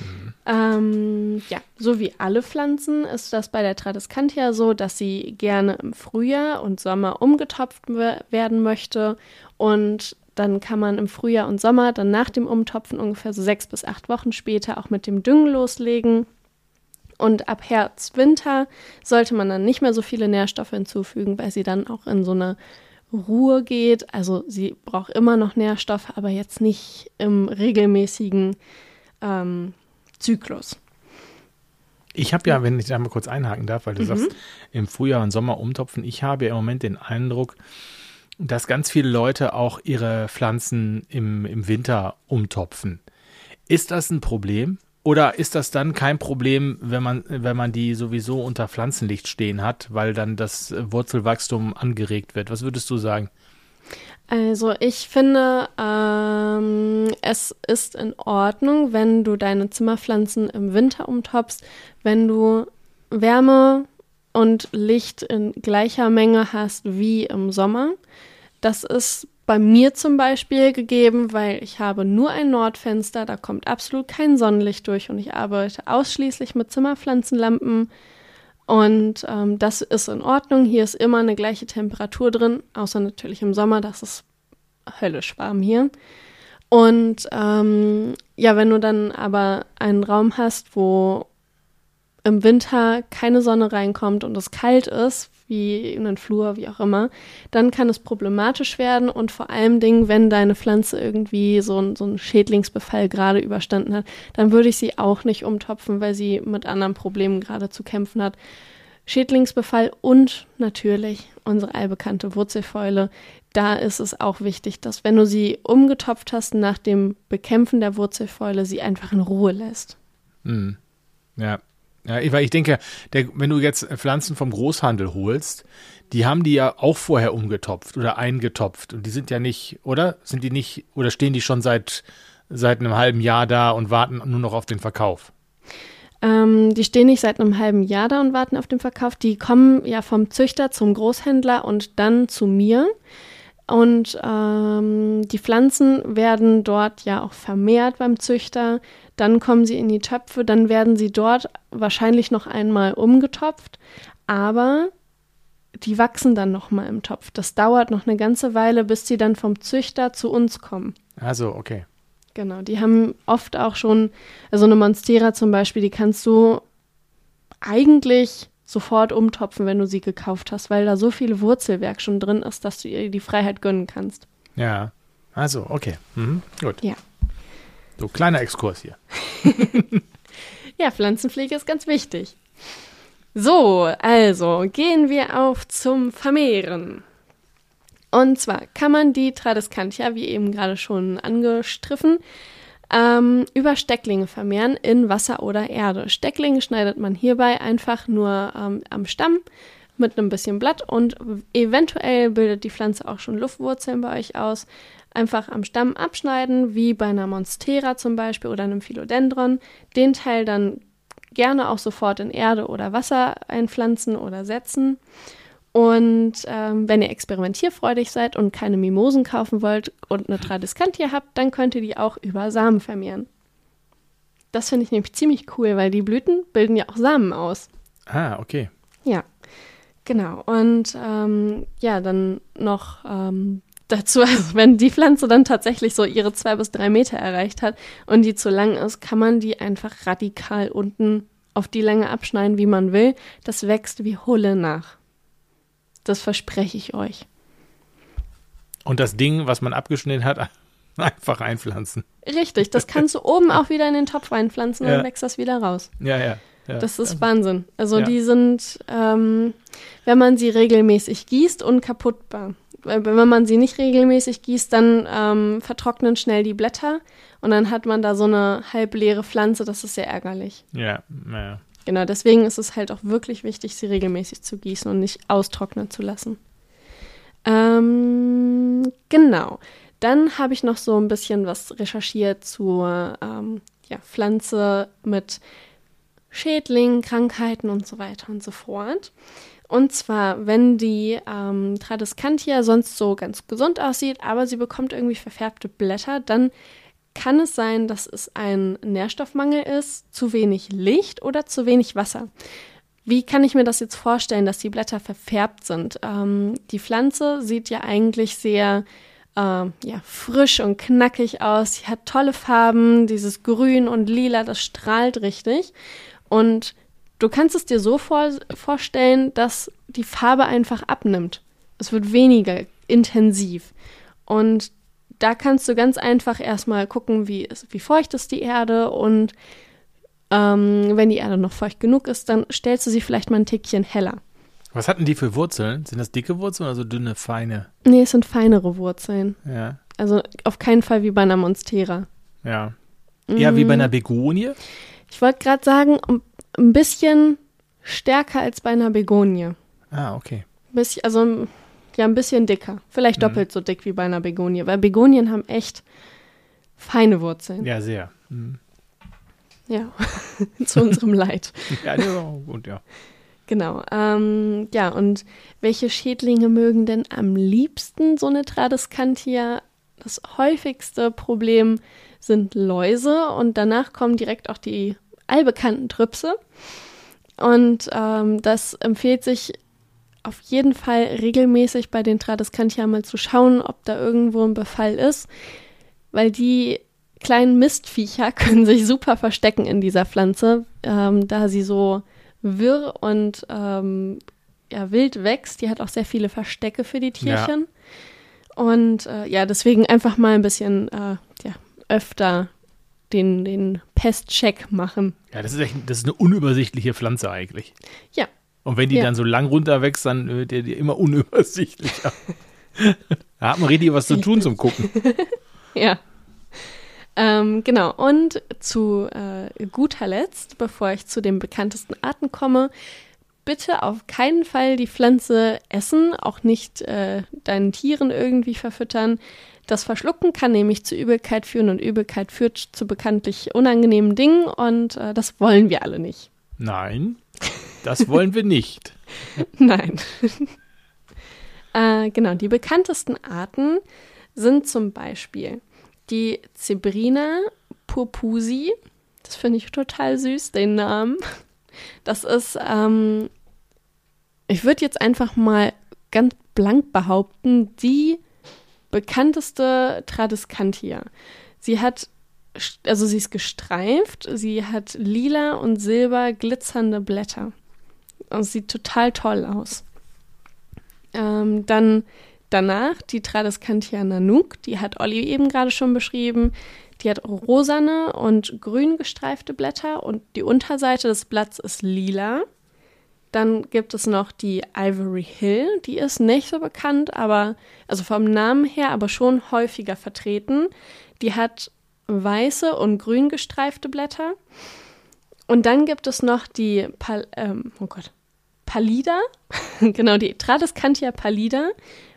Mhm. Ähm, ja, so wie alle Pflanzen ist das bei der Tradescantia so, dass sie gerne im Frühjahr und Sommer umgetopft werden möchte und dann kann man im Frühjahr und Sommer, dann nach dem Umtopfen ungefähr so sechs bis acht Wochen später auch mit dem Düngen loslegen. Und ab Herbst, Winter sollte man dann nicht mehr so viele Nährstoffe hinzufügen, weil sie dann auch in so eine Ruhe geht. Also sie braucht immer noch Nährstoffe, aber jetzt nicht im regelmäßigen ähm, Zyklus. Ich habe ja, wenn ich da mal kurz einhaken darf, weil du mhm. sagst, im Frühjahr und Sommer umtopfen, ich habe ja im Moment den Eindruck, dass ganz viele Leute auch ihre Pflanzen im, im Winter umtopfen. Ist das ein Problem? Oder ist das dann kein Problem, wenn man, wenn man die sowieso unter Pflanzenlicht stehen hat, weil dann das Wurzelwachstum angeregt wird? Was würdest du sagen? Also ich finde, ähm, es ist in Ordnung, wenn du deine Zimmerpflanzen im Winter umtopfst, wenn du Wärme und Licht in gleicher Menge hast wie im Sommer. Das ist bei mir zum Beispiel gegeben, weil ich habe nur ein Nordfenster, da kommt absolut kein Sonnenlicht durch und ich arbeite ausschließlich mit Zimmerpflanzenlampen. Und ähm, das ist in Ordnung. Hier ist immer eine gleiche Temperatur drin, außer natürlich im Sommer, das ist höllisch warm hier. Und ähm, ja, wenn du dann aber einen Raum hast, wo im Winter keine Sonne reinkommt und es kalt ist, wie in den Flur, wie auch immer, dann kann es problematisch werden und vor allem Dingen, wenn deine Pflanze irgendwie so, so einen Schädlingsbefall gerade überstanden hat, dann würde ich sie auch nicht umtopfen, weil sie mit anderen Problemen gerade zu kämpfen hat. Schädlingsbefall und natürlich unsere allbekannte Wurzelfäule. Da ist es auch wichtig, dass wenn du sie umgetopft hast nach dem Bekämpfen der Wurzelfäule, sie einfach in Ruhe lässt. Mhm. Ja, ja, weil ich denke, der, wenn du jetzt Pflanzen vom Großhandel holst, die haben die ja auch vorher umgetopft oder eingetopft. Und die sind ja nicht, oder? Sind die nicht, oder stehen die schon seit, seit einem halben Jahr da und warten nur noch auf den Verkauf? Ähm, die stehen nicht seit einem halben Jahr da und warten auf den Verkauf. Die kommen ja vom Züchter zum Großhändler und dann zu mir. Und ähm, die Pflanzen werden dort ja auch vermehrt beim Züchter. Dann kommen sie in die Töpfe, dann werden sie dort wahrscheinlich noch einmal umgetopft. Aber die wachsen dann noch mal im Topf. Das dauert noch eine ganze Weile, bis sie dann vom Züchter zu uns kommen. Also okay. Genau, die haben oft auch schon, also eine Monstera zum Beispiel, die kannst du eigentlich sofort umtopfen, wenn du sie gekauft hast, weil da so viel Wurzelwerk schon drin ist, dass du ihr die Freiheit gönnen kannst. Ja, also, okay. Mhm. Gut. Ja. So, kleiner Exkurs hier. ja, Pflanzenpflege ist ganz wichtig. So, also gehen wir auf zum Vermehren. Und zwar kann man die Tradescantia, wie eben gerade schon angestriffen, ähm, über Stecklinge vermehren in Wasser oder Erde. Stecklinge schneidet man hierbei einfach nur ähm, am Stamm mit einem bisschen Blatt und eventuell bildet die Pflanze auch schon Luftwurzeln bei euch aus. Einfach am Stamm abschneiden, wie bei einer Monstera zum Beispiel oder einem Philodendron. Den Teil dann gerne auch sofort in Erde oder Wasser einpflanzen oder setzen. Und ähm, wenn ihr experimentierfreudig seid und keine Mimosen kaufen wollt und eine Tradescantia habt, dann könnt ihr die auch über Samen vermehren. Das finde ich nämlich ziemlich cool, weil die Blüten bilden ja auch Samen aus. Ah, okay. Ja, genau. Und ähm, ja, dann noch ähm, dazu, also wenn die Pflanze dann tatsächlich so ihre zwei bis drei Meter erreicht hat und die zu lang ist, kann man die einfach radikal unten auf die Länge abschneiden, wie man will. Das wächst wie Hulle nach. Das verspreche ich euch. Und das Ding, was man abgeschnitten hat, einfach einpflanzen. Richtig, das kannst du oben auch wieder in den Topf reinpflanzen und Ja. dann wächst das wieder raus. Ja, ja. ja. Das ist Wahnsinn. Also Ja. die sind, ähm, wenn man sie regelmäßig gießt, unkaputtbar. Wenn man sie nicht regelmäßig gießt, dann ähm, vertrocknen schnell die Blätter und dann hat man da so eine halbleere Pflanze. Das ist sehr ärgerlich. Ja, ja. Genau, deswegen ist es halt auch wirklich wichtig, sie regelmäßig zu gießen und nicht austrocknen zu lassen. Ähm, genau. Dann habe ich noch so ein bisschen was recherchiert zur ähm, ja, Pflanze mit Schädlingen, Krankheiten und so weiter und so fort. Und zwar, wenn die ähm, Tradescantia sonst so ganz gesund aussieht, aber sie bekommt irgendwie verfärbte Blätter, dann kann es sein, dass es ein Nährstoffmangel ist, zu wenig Licht oder zu wenig Wasser. Wie kann ich mir das jetzt vorstellen, dass die Blätter verfärbt sind? Ähm, die Pflanze sieht ja eigentlich sehr äh, ja, frisch und knackig aus. Sie hat tolle Farben, dieses Grün und Lila, das strahlt richtig. Und du kannst es dir so vor vorstellen, dass die Farbe einfach abnimmt. Es wird weniger intensiv. Und da kannst du ganz einfach erstmal gucken, wie, ist, wie feucht ist die Erde und ähm, wenn die Erde noch feucht genug ist, dann stellst du sie vielleicht mal ein Tickchen heller. Was hatten die für Wurzeln? Sind das dicke Wurzeln oder so dünne, feine? Nee, es sind feinere Wurzeln. Ja. Also auf keinen Fall wie bei einer Monstera. Ja. Eher wie bei Mm, einer Begonie? Ich wollte gerade sagen, ein bisschen stärker als bei einer Begonie. Ah, okay. Bisschen, also ja, ein bisschen dicker. Vielleicht Mhm. doppelt so dick wie bei einer Begonie. Weil Begonien haben echt feine Wurzeln. Ja, sehr. Hm. Ja, zu unserem Leid. Ja, das ist auch gut, ja. Genau. Ähm, ja, und welche Schädlinge mögen denn am liebsten so eine Tradescantia? Das häufigste Problem sind Läuse und danach kommen direkt auch die allbekannten Trüpse. Und ähm, das empfiehlt sich auf jeden Fall regelmäßig bei den Tradescantia mal zu schauen, ob da irgendwo ein Befall ist, weil die kleinen Mistviecher können sich super verstecken in dieser Pflanze, ähm, da sie so wirr und ähm, ja, wild wächst. Die hat auch sehr viele Verstecke für die Tierchen. Und äh, ja, deswegen einfach mal ein bisschen äh, ja, öfter den, den Pestcheck machen. Ja, das ist echt, das ist eine unübersichtliche Pflanze eigentlich. Ja. Und wenn die Ja. dann so lang runterwächst, dann wird die immer unübersichtlicher. da hat man richtig was zu tun zum Gucken. Ja. Ähm, genau. Und zu äh, guter Letzt, bevor ich zu den bekanntesten Arten komme, bitte auf keinen Fall die Pflanze essen, auch nicht äh, deinen Tieren irgendwie verfüttern. Das Verschlucken kann nämlich zu Übelkeit führen und Übelkeit führt zu bekanntlich unangenehmen Dingen und äh, das wollen wir alle nicht. Nein, das wollen wir nicht. Nein. äh, genau, die bekanntesten Arten sind zum Beispiel die Zebrina purpusi. Das finde ich total süß, den Namen. Das ist, ähm, ich würde jetzt einfach mal ganz blank behaupten, die bekannteste Tradescantia. Sie hat, also sie ist gestreift, sie hat lila und silber glitzernde Blätter. Und sieht total toll aus. Ähm, dann danach die Tradescantia nanook, die hat Olli eben gerade schon beschrieben. Die hat rosane und grün gestreifte Blätter und die Unterseite des Blatts ist lila. Dann gibt es noch die Ivory Hill, die ist nicht so bekannt, aber also vom Namen her aber schon häufiger vertreten. Die hat weiße und grün gestreifte Blätter. Und dann gibt es noch die Pal ähm, oh Gott, Pallida, genau die Tradescantia pallida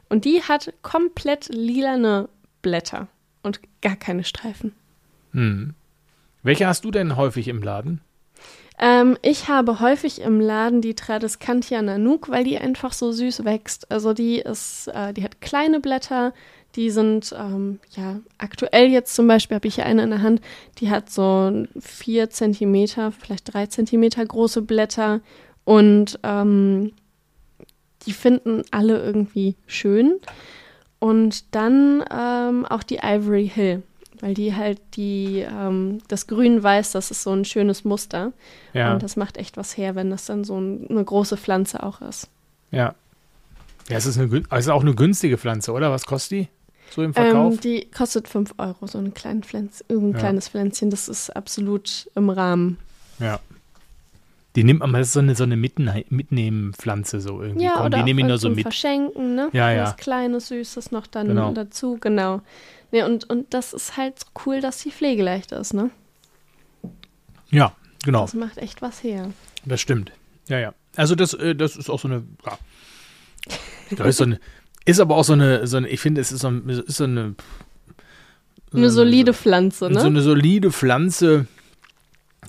und die hat komplett lilane Blätter und gar keine Streifen. Hm. Welche hast du denn häufig im Laden? Ähm, ich habe häufig im Laden die Tradescantia nanook, weil die einfach so süß wächst. Also die ist, äh, die hat kleine Blätter, die sind, ähm, ja, aktuell jetzt zum Beispiel habe ich hier eine in der Hand, die hat so vier Zentimeter, vielleicht drei Zentimeter große Blätter und ähm, die finden alle irgendwie schön. Und dann ähm, auch die Ivory Hill, weil die halt die, ähm, das Grün-Weiß, das ist so ein schönes Muster. Ja, Und das macht echt was her, wenn das dann so ein, eine große Pflanze auch ist. ja. Ja, es ist, eine, es ist auch eine günstige Pflanze, oder? Was kostet die so im Verkauf? Ähm, die kostet 5 Euro, so ein, kleinen Pflänz, ein Ja. kleines Pflänzchen. Das ist absolut im Rahmen. ja. Die nimmt man, das ist so eine, so eine Mitne Mitnehmen-Pflanze so irgendwie. Ja, Komm, oder die auch nehme ich nur so mit. Verschenken, ne? Ja, ja. Was Kleines, Süßes noch dann Genau. dazu, genau. Ja, und, und das ist halt so cool, dass die pflegeleicht ist, ne? Ja, genau. Das macht echt was her. Das stimmt. Ja, ja. Also das, äh, das ist auch so eine, ja. Da ist so eine, ist aber auch so eine, so eine ich finde, es ist so, ein- ist so eine Eine solide Pflanze, so ne? eine solide Pflanze.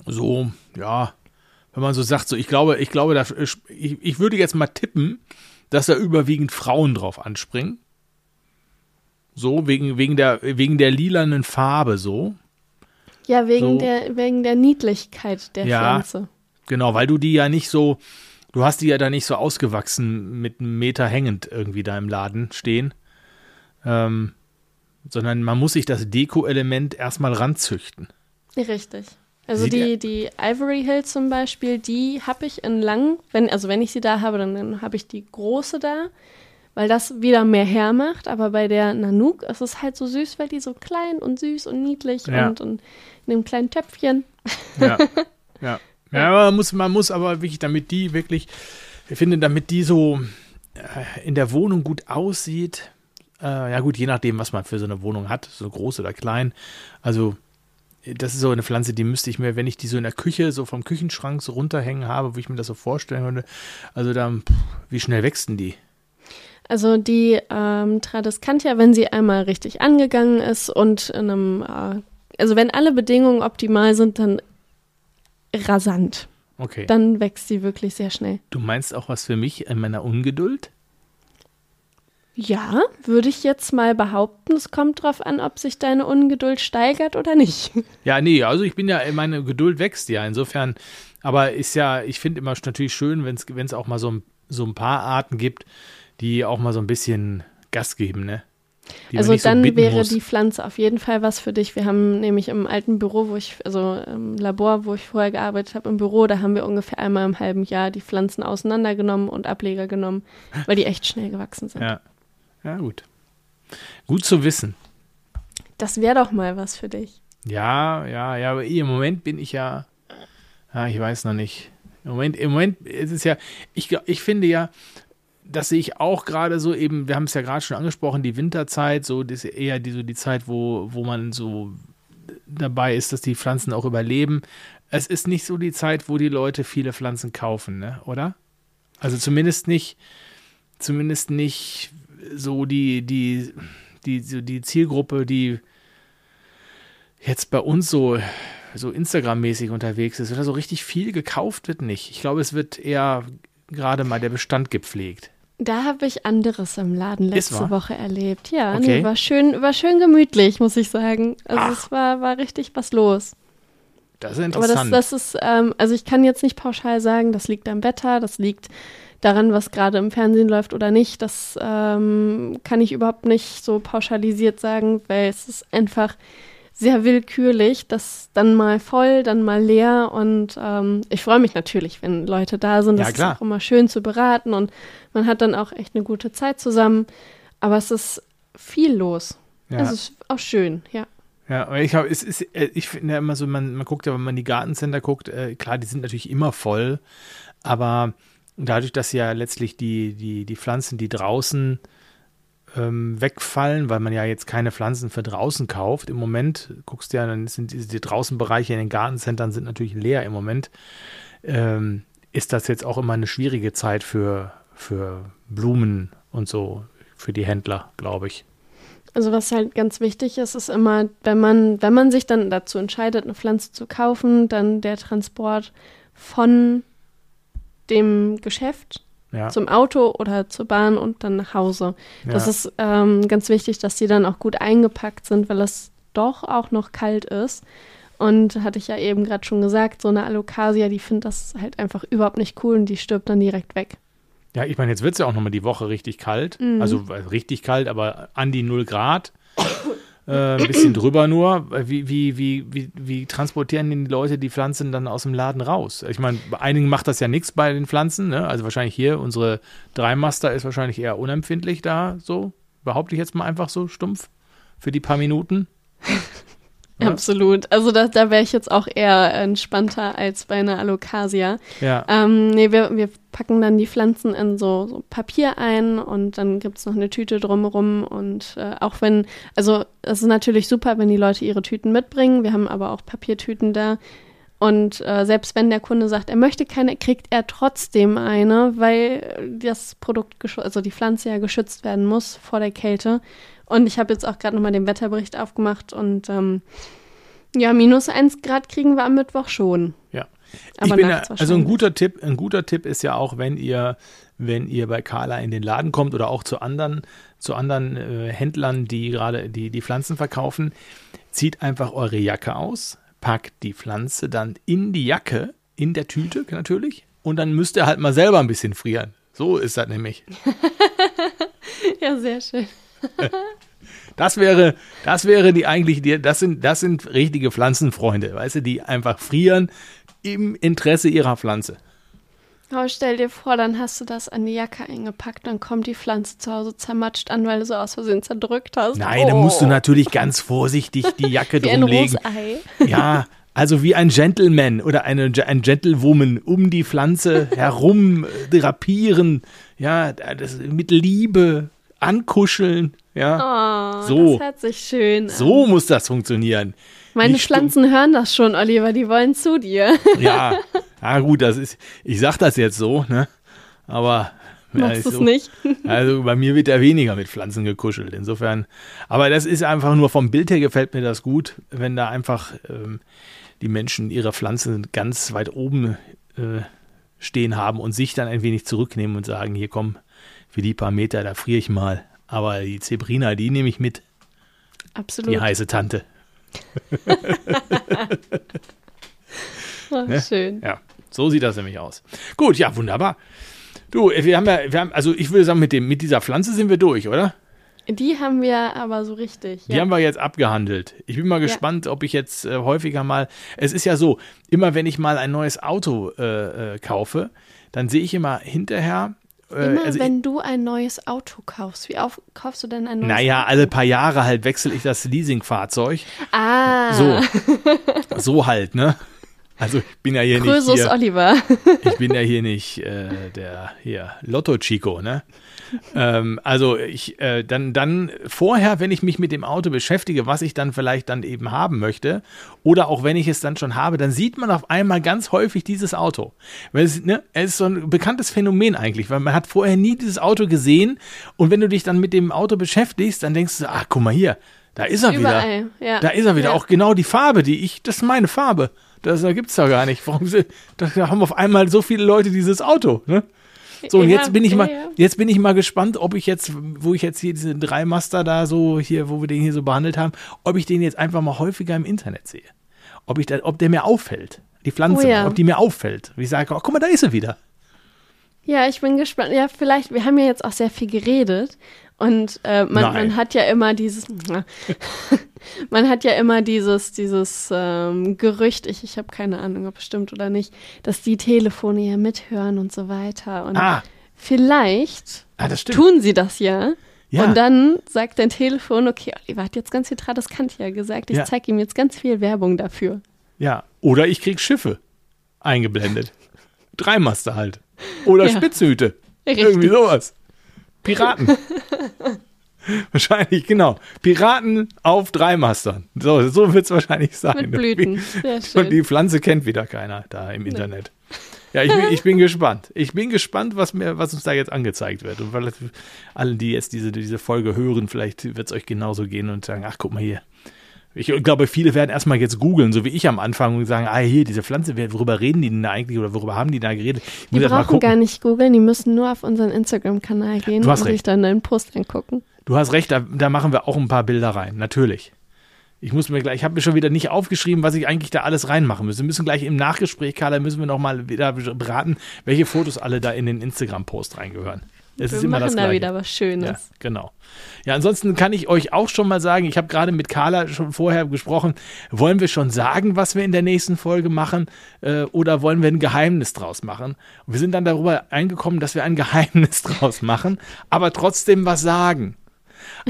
So, ja, wenn man so sagt, so ich glaube, ich glaube, da, ich, ich würde jetzt mal tippen, dass da überwiegend Frauen drauf anspringen. So, wegen, wegen, der, wegen der lilanen Farbe so. Ja, wegen, So. der, wegen der Niedlichkeit der Ja. Pflanze. Genau, weil du die ja nicht so, du hast die ja da nicht so ausgewachsen mit einem Meter hängend irgendwie da im Laden stehen. Ähm, sondern man muss sich das Deko-Element erstmal ranzüchten. Richtig. Also Sieht die, die Ivory Hill zum Beispiel, die habe ich in lang, wenn, also wenn ich sie da habe, dann, dann habe ich die große da, weil das wieder mehr hermacht. Aber bei der Nanook ist es halt so süß, weil die so klein und süß und niedlich Ja. und, und in einem kleinen Töpfchen. Ja. ja. Ja, man muss, man muss aber wirklich, damit die wirklich, ich finde, damit die so äh, in der Wohnung gut aussieht, äh, ja gut, je nachdem, was man für so eine Wohnung hat, so groß oder klein. Also, das ist so eine Pflanze, die müsste ich mir, wenn ich die so in der Küche, so vom Küchenschrank so runterhängen habe, wo ich mir das so vorstellen würde, also dann, pff, wie schnell wächsten die? Also die ähm, Tradescantia, wenn sie einmal richtig angegangen ist und in einem, äh, also wenn alle Bedingungen optimal sind, dann rasant. Okay. Dann wächst sie wirklich sehr schnell. du meinst auch was für mich in meiner Ungeduld? Ja, würde ich jetzt mal behaupten. Es kommt drauf an, ob sich deine Ungeduld steigert oder nicht. Ja, nee, also ich bin ja, meine Geduld wächst ja, insofern, aber ist ja, ich finde immer natürlich schön, wenn es auch mal so, ein- so ein paar Arten gibt, die auch mal so ein bisschen Gas geben, ne? Die also so dann bitten wäre muss. die Pflanze auf jeden Fall was für dich. Wir haben nämlich im alten Büro, wo ich, also im Labor, wo ich vorher gearbeitet habe, im Büro, da haben wir ungefähr einmal im halben Jahr die Pflanzen auseinandergenommen und Ableger genommen, weil die echt schnell gewachsen sind. Ja. ja, gut. Gut zu wissen. Das wäre doch mal was für dich. Ja, ja, ja, aber im Moment bin ich ja, ja, ich weiß noch nicht. Im Moment, im Moment ist es ja, ich, ich finde ja, das sehe ich auch gerade so eben, wir haben es ja gerade schon angesprochen, die Winterzeit, so das ist eher die, so die Zeit, wo, wo man so dabei ist, dass die Pflanzen auch überleben. Es ist nicht so die Zeit, wo die Leute viele Pflanzen kaufen, ne? oder? Also zumindest nicht, zumindest nicht so die, die, die, so die Zielgruppe, die jetzt bei uns so, so Instagram-mäßig unterwegs ist oder so richtig viel gekauft wird nicht. Ich glaube, es wird eher gerade mal der Bestand gepflegt. Da habe ich anderes im Laden letzte? Woche erlebt. Ja, Okay. nee, war schön, war schön gemütlich, muss ich sagen. Also Ach. es war, war richtig was los. Das ist Aber das, interessant. das ist, ähm, also ich kann jetzt nicht pauschal sagen, das liegt am Wetter, das liegt daran, was gerade im Fernsehen läuft oder nicht. Das ähm, kann ich überhaupt nicht so pauschalisiert sagen, weil es ist einfach sehr willkürlich, das dann mal voll, dann mal leer und ähm, ich freue mich natürlich, wenn Leute da sind. Ja, Das klar. ist auch immer schön zu beraten und man hat dann auch echt eine gute Zeit zusammen. Aber es ist viel los. ja. Also es ist auch schön, ja. Ja, aber ich habe, es ist, äh, ich finde ja immer so, man, man guckt ja, wenn man die Gartencenter guckt, äh, klar, die sind natürlich immer voll, aber dadurch, dass ja letztlich die, die, die Pflanzen, die draußen ähm, wegfallen, weil man ja jetzt keine Pflanzen für draußen kauft, im Moment, guckst du ja, dann sind diese die Draußenbereiche in den Gartencentern sind natürlich leer im Moment, ähm, ist das jetzt auch immer eine schwierige Zeit für, für Blumen und so, für die Händler, glaube ich. Also was halt ganz wichtig ist, ist immer, wenn man, wenn man sich dann dazu entscheidet, eine Pflanze zu kaufen, dann der Transport von dem Geschäft Ja, zum Auto oder zur Bahn und dann nach Hause. Das ja. ist ähm, ganz wichtig, dass die dann auch gut eingepackt sind, weil es doch auch noch kalt ist. Und hatte ich ja eben gerade schon gesagt, so eine Alocasia, die findet das halt einfach überhaupt nicht cool und die stirbt dann direkt weg. Ja, ich meine, jetzt wird es ja auch nochmal die Woche richtig kalt. Mhm. Also äh, richtig kalt, aber an die 0 Grad. Äh, ein bisschen drüber nur. Wie, wie, wie, wie, wie transportieren denn die Leute die Pflanzen dann aus dem Laden raus? Ich meine, bei einigen macht das ja nichts bei den Pflanzen. Ne? Also wahrscheinlich hier, unsere Dreimaster ist wahrscheinlich eher unempfindlich da, so. Behaupte ich jetzt mal einfach so stumpf für die paar Minuten. Ja. Absolut. Also da, da wäre ich jetzt auch eher entspannter als bei einer Alocasia. Ja. Ähm, nee, wir, wir packen dann die Pflanzen in so, so Papier ein und dann gibt's noch eine Tüte drumherum. Und äh, auch wenn, also es ist natürlich super, wenn die Leute ihre Tüten mitbringen. Wir haben aber auch Papiertüten da. Und äh, selbst wenn der Kunde sagt, er möchte keine, kriegt er trotzdem eine, weil das Produkt, also die Pflanze ja geschützt werden muss vor der Kälte. Und ich habe jetzt auch gerade nochmal den Wetterbericht aufgemacht und ähm, ja, minus eins Grad kriegen wir am Mittwoch schon. Ja. Aber ich bin ja, also ein guter Tipp, ein guter Tipp ist ja auch, wenn ihr, wenn ihr bei Carla in den Laden kommt oder auch zu anderen, zu anderen äh, Händlern, die gerade die, die Pflanzen verkaufen, zieht einfach eure Jacke aus, packt die Pflanze dann in die Jacke, in der Tüte natürlich, und dann müsst ihr halt mal selber ein bisschen frieren. So ist das nämlich. Ja, sehr schön. Das wäre, das wäre die eigentlich, die, das sind, das sind richtige Pflanzenfreunde, weißt du, die einfach frieren im Interesse ihrer Pflanze. Aber stell dir vor, dann hast du das an die Jacke eingepackt, dann kommt die Pflanze zu Hause zermatscht an, weil du so aus Versehen zerdrückt hast. Nein, da musst du natürlich ganz vorsichtig die Jacke Oh. Wie ein drumlegen. Rosei. Ja, also wie ein Gentleman oder eine, ein Gentlewoman um die Pflanze herum äh, drapieren, ja, das, mit Liebe ankuscheln, ja. Oh, So. das hört sich schön an. So muss das funktionieren. Meine. Pflanzen hören das schon, Oliver, die wollen zu dir. Ja, ja gut, das ist, ich sag das jetzt so, ne? Aber Machst es so. nicht? Also bei mir wird ja weniger mit Pflanzen gekuschelt. Insofern, aber das ist einfach nur vom Bild her gefällt mir das gut, wenn da einfach ähm, die Menschen ihre Pflanzen ganz weit oben äh, stehen haben und sich dann ein wenig zurücknehmen und sagen, hier komm, für die paar Meter, da friere ich mal. Aber die Zebrina, die nehme ich mit, Absolut. die heiße Tante. Oh, ne? Schön. Ja, so sieht das nämlich aus. Gut, ja, wunderbar. Du, wir haben ja, wir haben, also ich würde sagen, mit, dem, mit dieser Pflanze sind wir durch, oder? Die haben wir aber so richtig. Die ja. haben wir jetzt abgehandelt. Ich bin mal gespannt, ob ich jetzt äh, häufiger mal. Es ist ja so, immer wenn ich mal ein neues Auto äh, äh, kaufe, dann sehe ich immer hinterher. Äh, Immer also wenn du ein neues Auto kaufst, wie auf, kaufst du denn ein neues naja, Auto? alle paar Jahre halt wechsle ich das Leasingfahrzeug. Ah, So. So halt, ne? Also ich bin ja hier Krösus nicht hier, Oliver. ich bin ja hier nicht äh, der hier Lotto Chico, ne? Ähm, also ich äh, dann dann vorher, wenn ich mich mit dem Auto beschäftige, was ich dann vielleicht dann eben haben möchte, oder auch wenn ich es dann schon habe, dann sieht man auf einmal ganz häufig dieses Auto. Weil es, ne, es ist so ein bekanntes Phänomen eigentlich, weil man hat vorher nie dieses Auto gesehen und wenn du dich dann mit dem Auto beschäftigst, dann denkst du, ach guck mal hier, da ist er wieder. Überall, ja. Da ist er wieder. Ja. Auch genau die Farbe, die ich, das ist meine Farbe. Das da gibt's da gar nicht. Warum da haben auf einmal so viele Leute dieses Auto, ne? So, und Ja, jetzt bin ich mal, jetzt bin ich mal gespannt, ob ich jetzt, wo ich jetzt hier diese drei Master da so hier, wo wir den hier so behandelt haben, ob ich den jetzt einfach mal häufiger im Internet sehe. Ob ich da, ob der mir auffällt. Die Pflanze, Oh ja. ob die mir auffällt. Wie ich sage, oh, guck mal, da ist sie wieder. Ja, ich bin gespannt. Ja, vielleicht, wir haben ja jetzt auch sehr viel geredet und äh, man, man hat ja immer dieses, man hat ja immer dieses, dieses ähm, Gerücht, ich, ich habe keine Ahnung, ob es stimmt oder nicht, dass die Telefone ja mithören und so weiter. Und Ah, vielleicht ah tun sie das ja. Ja. Und dann sagt dein Telefon, okay, Oliver hat jetzt ganz viel Tradiskant ja gesagt, ich Ja. zeige ihm jetzt ganz viel Werbung dafür. Ja. Oder ich krieg Schiffe eingeblendet. Dreimaster halt. Oder Ja. Spitzhüte. Richtig. Irgendwie sowas. Piraten. wahrscheinlich, genau. Piraten auf Dreimastern. So, so wird es wahrscheinlich sein. Mit Blüten. Sehr Und schön. die Pflanze kennt wieder keiner da im Internet. Ja, ich bin, ich bin gespannt. Ich bin gespannt, was, mir, was uns da jetzt angezeigt wird. Und weil alle, die jetzt diese, diese Folge hören, vielleicht wird es euch genauso gehen und sagen, ach, guck mal hier. Ich glaube, viele werden erstmal jetzt googeln, so wie ich am Anfang, und sagen, ah, hier, diese Pflanze, worüber reden die denn da eigentlich oder worüber haben die da geredet? Die brauchen gar nicht googeln, die müssen nur auf unseren Instagram-Kanal gehen und sich dann deinen Post angucken. Du hast recht, da, da machen wir auch ein paar Bilder rein, natürlich. Ich muss mir gleich, ich habe mir schon wieder nicht aufgeschrieben, was ich eigentlich da alles reinmachen müsste. Wir müssen gleich im Nachgespräch, Carla, müssen wir nochmal wieder beraten, welche Fotos alle da in den Instagram-Post reingehören. Es Wir ist immer machen das da wieder was Schönes. Ja, genau. Ja, ansonsten kann ich euch auch schon mal sagen, ich habe gerade mit Carla schon vorher gesprochen, wollen wir schon sagen, was wir in der nächsten Folge machen äh, oder wollen wir ein Geheimnis draus machen? Und wir sind dann darüber eingekommen, dass wir ein Geheimnis draus machen, aber trotzdem was sagen.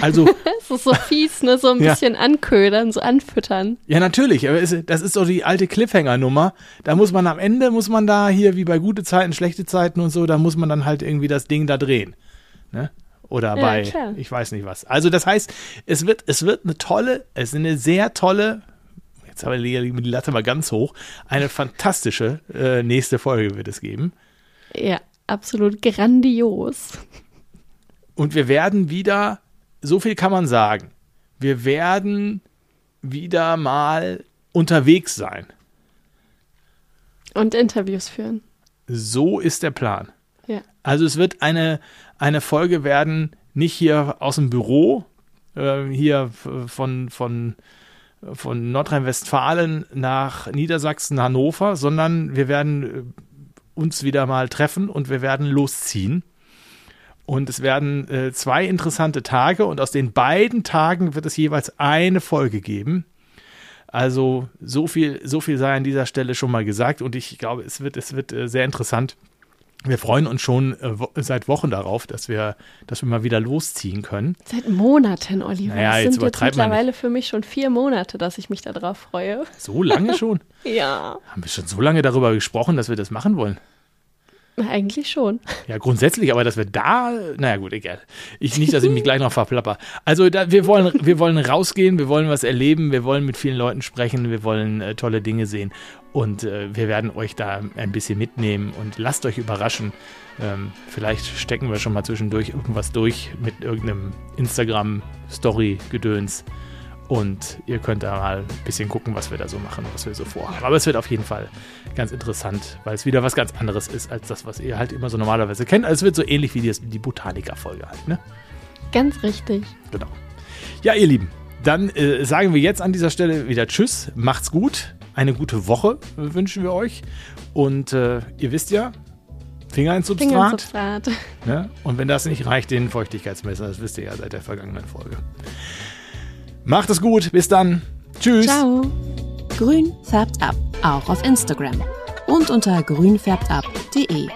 Also, Das ist so fies, ne? So ein Ja. bisschen anködern, so anfüttern. ja natürlich, aber es, das ist doch die alte Cliffhanger-Nummer. Da muss man am Ende, muss man da hier wie bei gute Zeiten, schlechte Zeiten und so, da muss man dann halt irgendwie das Ding da drehen. Ne? Oder Ja, bei, klar. ich weiß nicht was. Also das heißt, es wird, es wird eine tolle, es ist eine sehr tolle, jetzt haben wir die die Latte mal ganz hoch, eine fantastische äh, nächste Folge wird es geben. Ja, absolut grandios. Und wir werden wieder, so viel kann man sagen, wir werden wieder mal unterwegs sein. Und Interviews führen. So ist der Plan. Ja. Also es wird eine, eine Folge werden, nicht hier aus dem Büro, äh, hier von, von, von Nordrhein-Westfalen nach Niedersachsen, Hannover, sondern wir werden äh, uns wieder mal treffen und wir werden losziehen. Und es werden äh, zwei interessante Tage und aus den beiden Tagen wird es jeweils eine Folge geben. Also so viel, so viel sei an dieser Stelle schon mal gesagt und ich glaube, es wird, es wird äh, sehr interessant. Wir freuen uns schon äh, wo, seit Wochen darauf, dass wir, dass wir mal wieder losziehen können. Seit Monaten, Oliver. Naja, jetzt sind jetzt man mittlerweile für mich schon vier Monate, dass ich mich darauf freue. So lange schon? Ja, Haben wir schon so lange darüber gesprochen, dass wir das machen wollen? Eigentlich schon. Ja, grundsätzlich, aber dass wir da, naja gut, egal. Ich nicht, dass ich mich gleich noch verplapper. Also da, wir wollen, wir wollen rausgehen, wir wollen was erleben, wir wollen mit vielen Leuten sprechen, wir wollen äh, tolle Dinge sehen und äh, wir werden euch da ein bisschen mitnehmen und lasst euch überraschen. Ähm, vielleicht stecken wir schon mal zwischendurch irgendwas durch mit irgendeinem Instagram-Story-Gedöns. Und ihr könnt da mal ein bisschen gucken, was wir da so machen, was wir so vorhaben. Aber es wird auf jeden Fall ganz interessant, weil es wieder was ganz anderes ist, als das, was ihr halt immer so normalerweise kennt. Also es wird so ähnlich wie die, die Botaniker-Folge halt, ne? Ganz richtig. Genau. Ja, ihr Lieben, dann äh, sagen wir jetzt an dieser Stelle wieder Tschüss, macht's gut, eine gute Woche wünschen wir euch. Und äh, ihr wisst ja, Finger ins Substrat. Finger ins Substrat. Ne? Und wenn das nicht reicht, den Feuchtigkeitsmesser, das wisst ihr ja seit der vergangenen Folge. Macht es gut, bis dann. Tschüss. Ciao. Grün färbt ab, auch auf Instagram und unter grünfärbtab.de.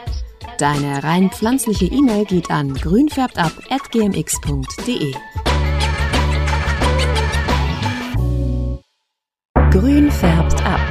Deine rein pflanzliche E-Mail geht an grünfärbtab@gmx.de. Grün färbt ab.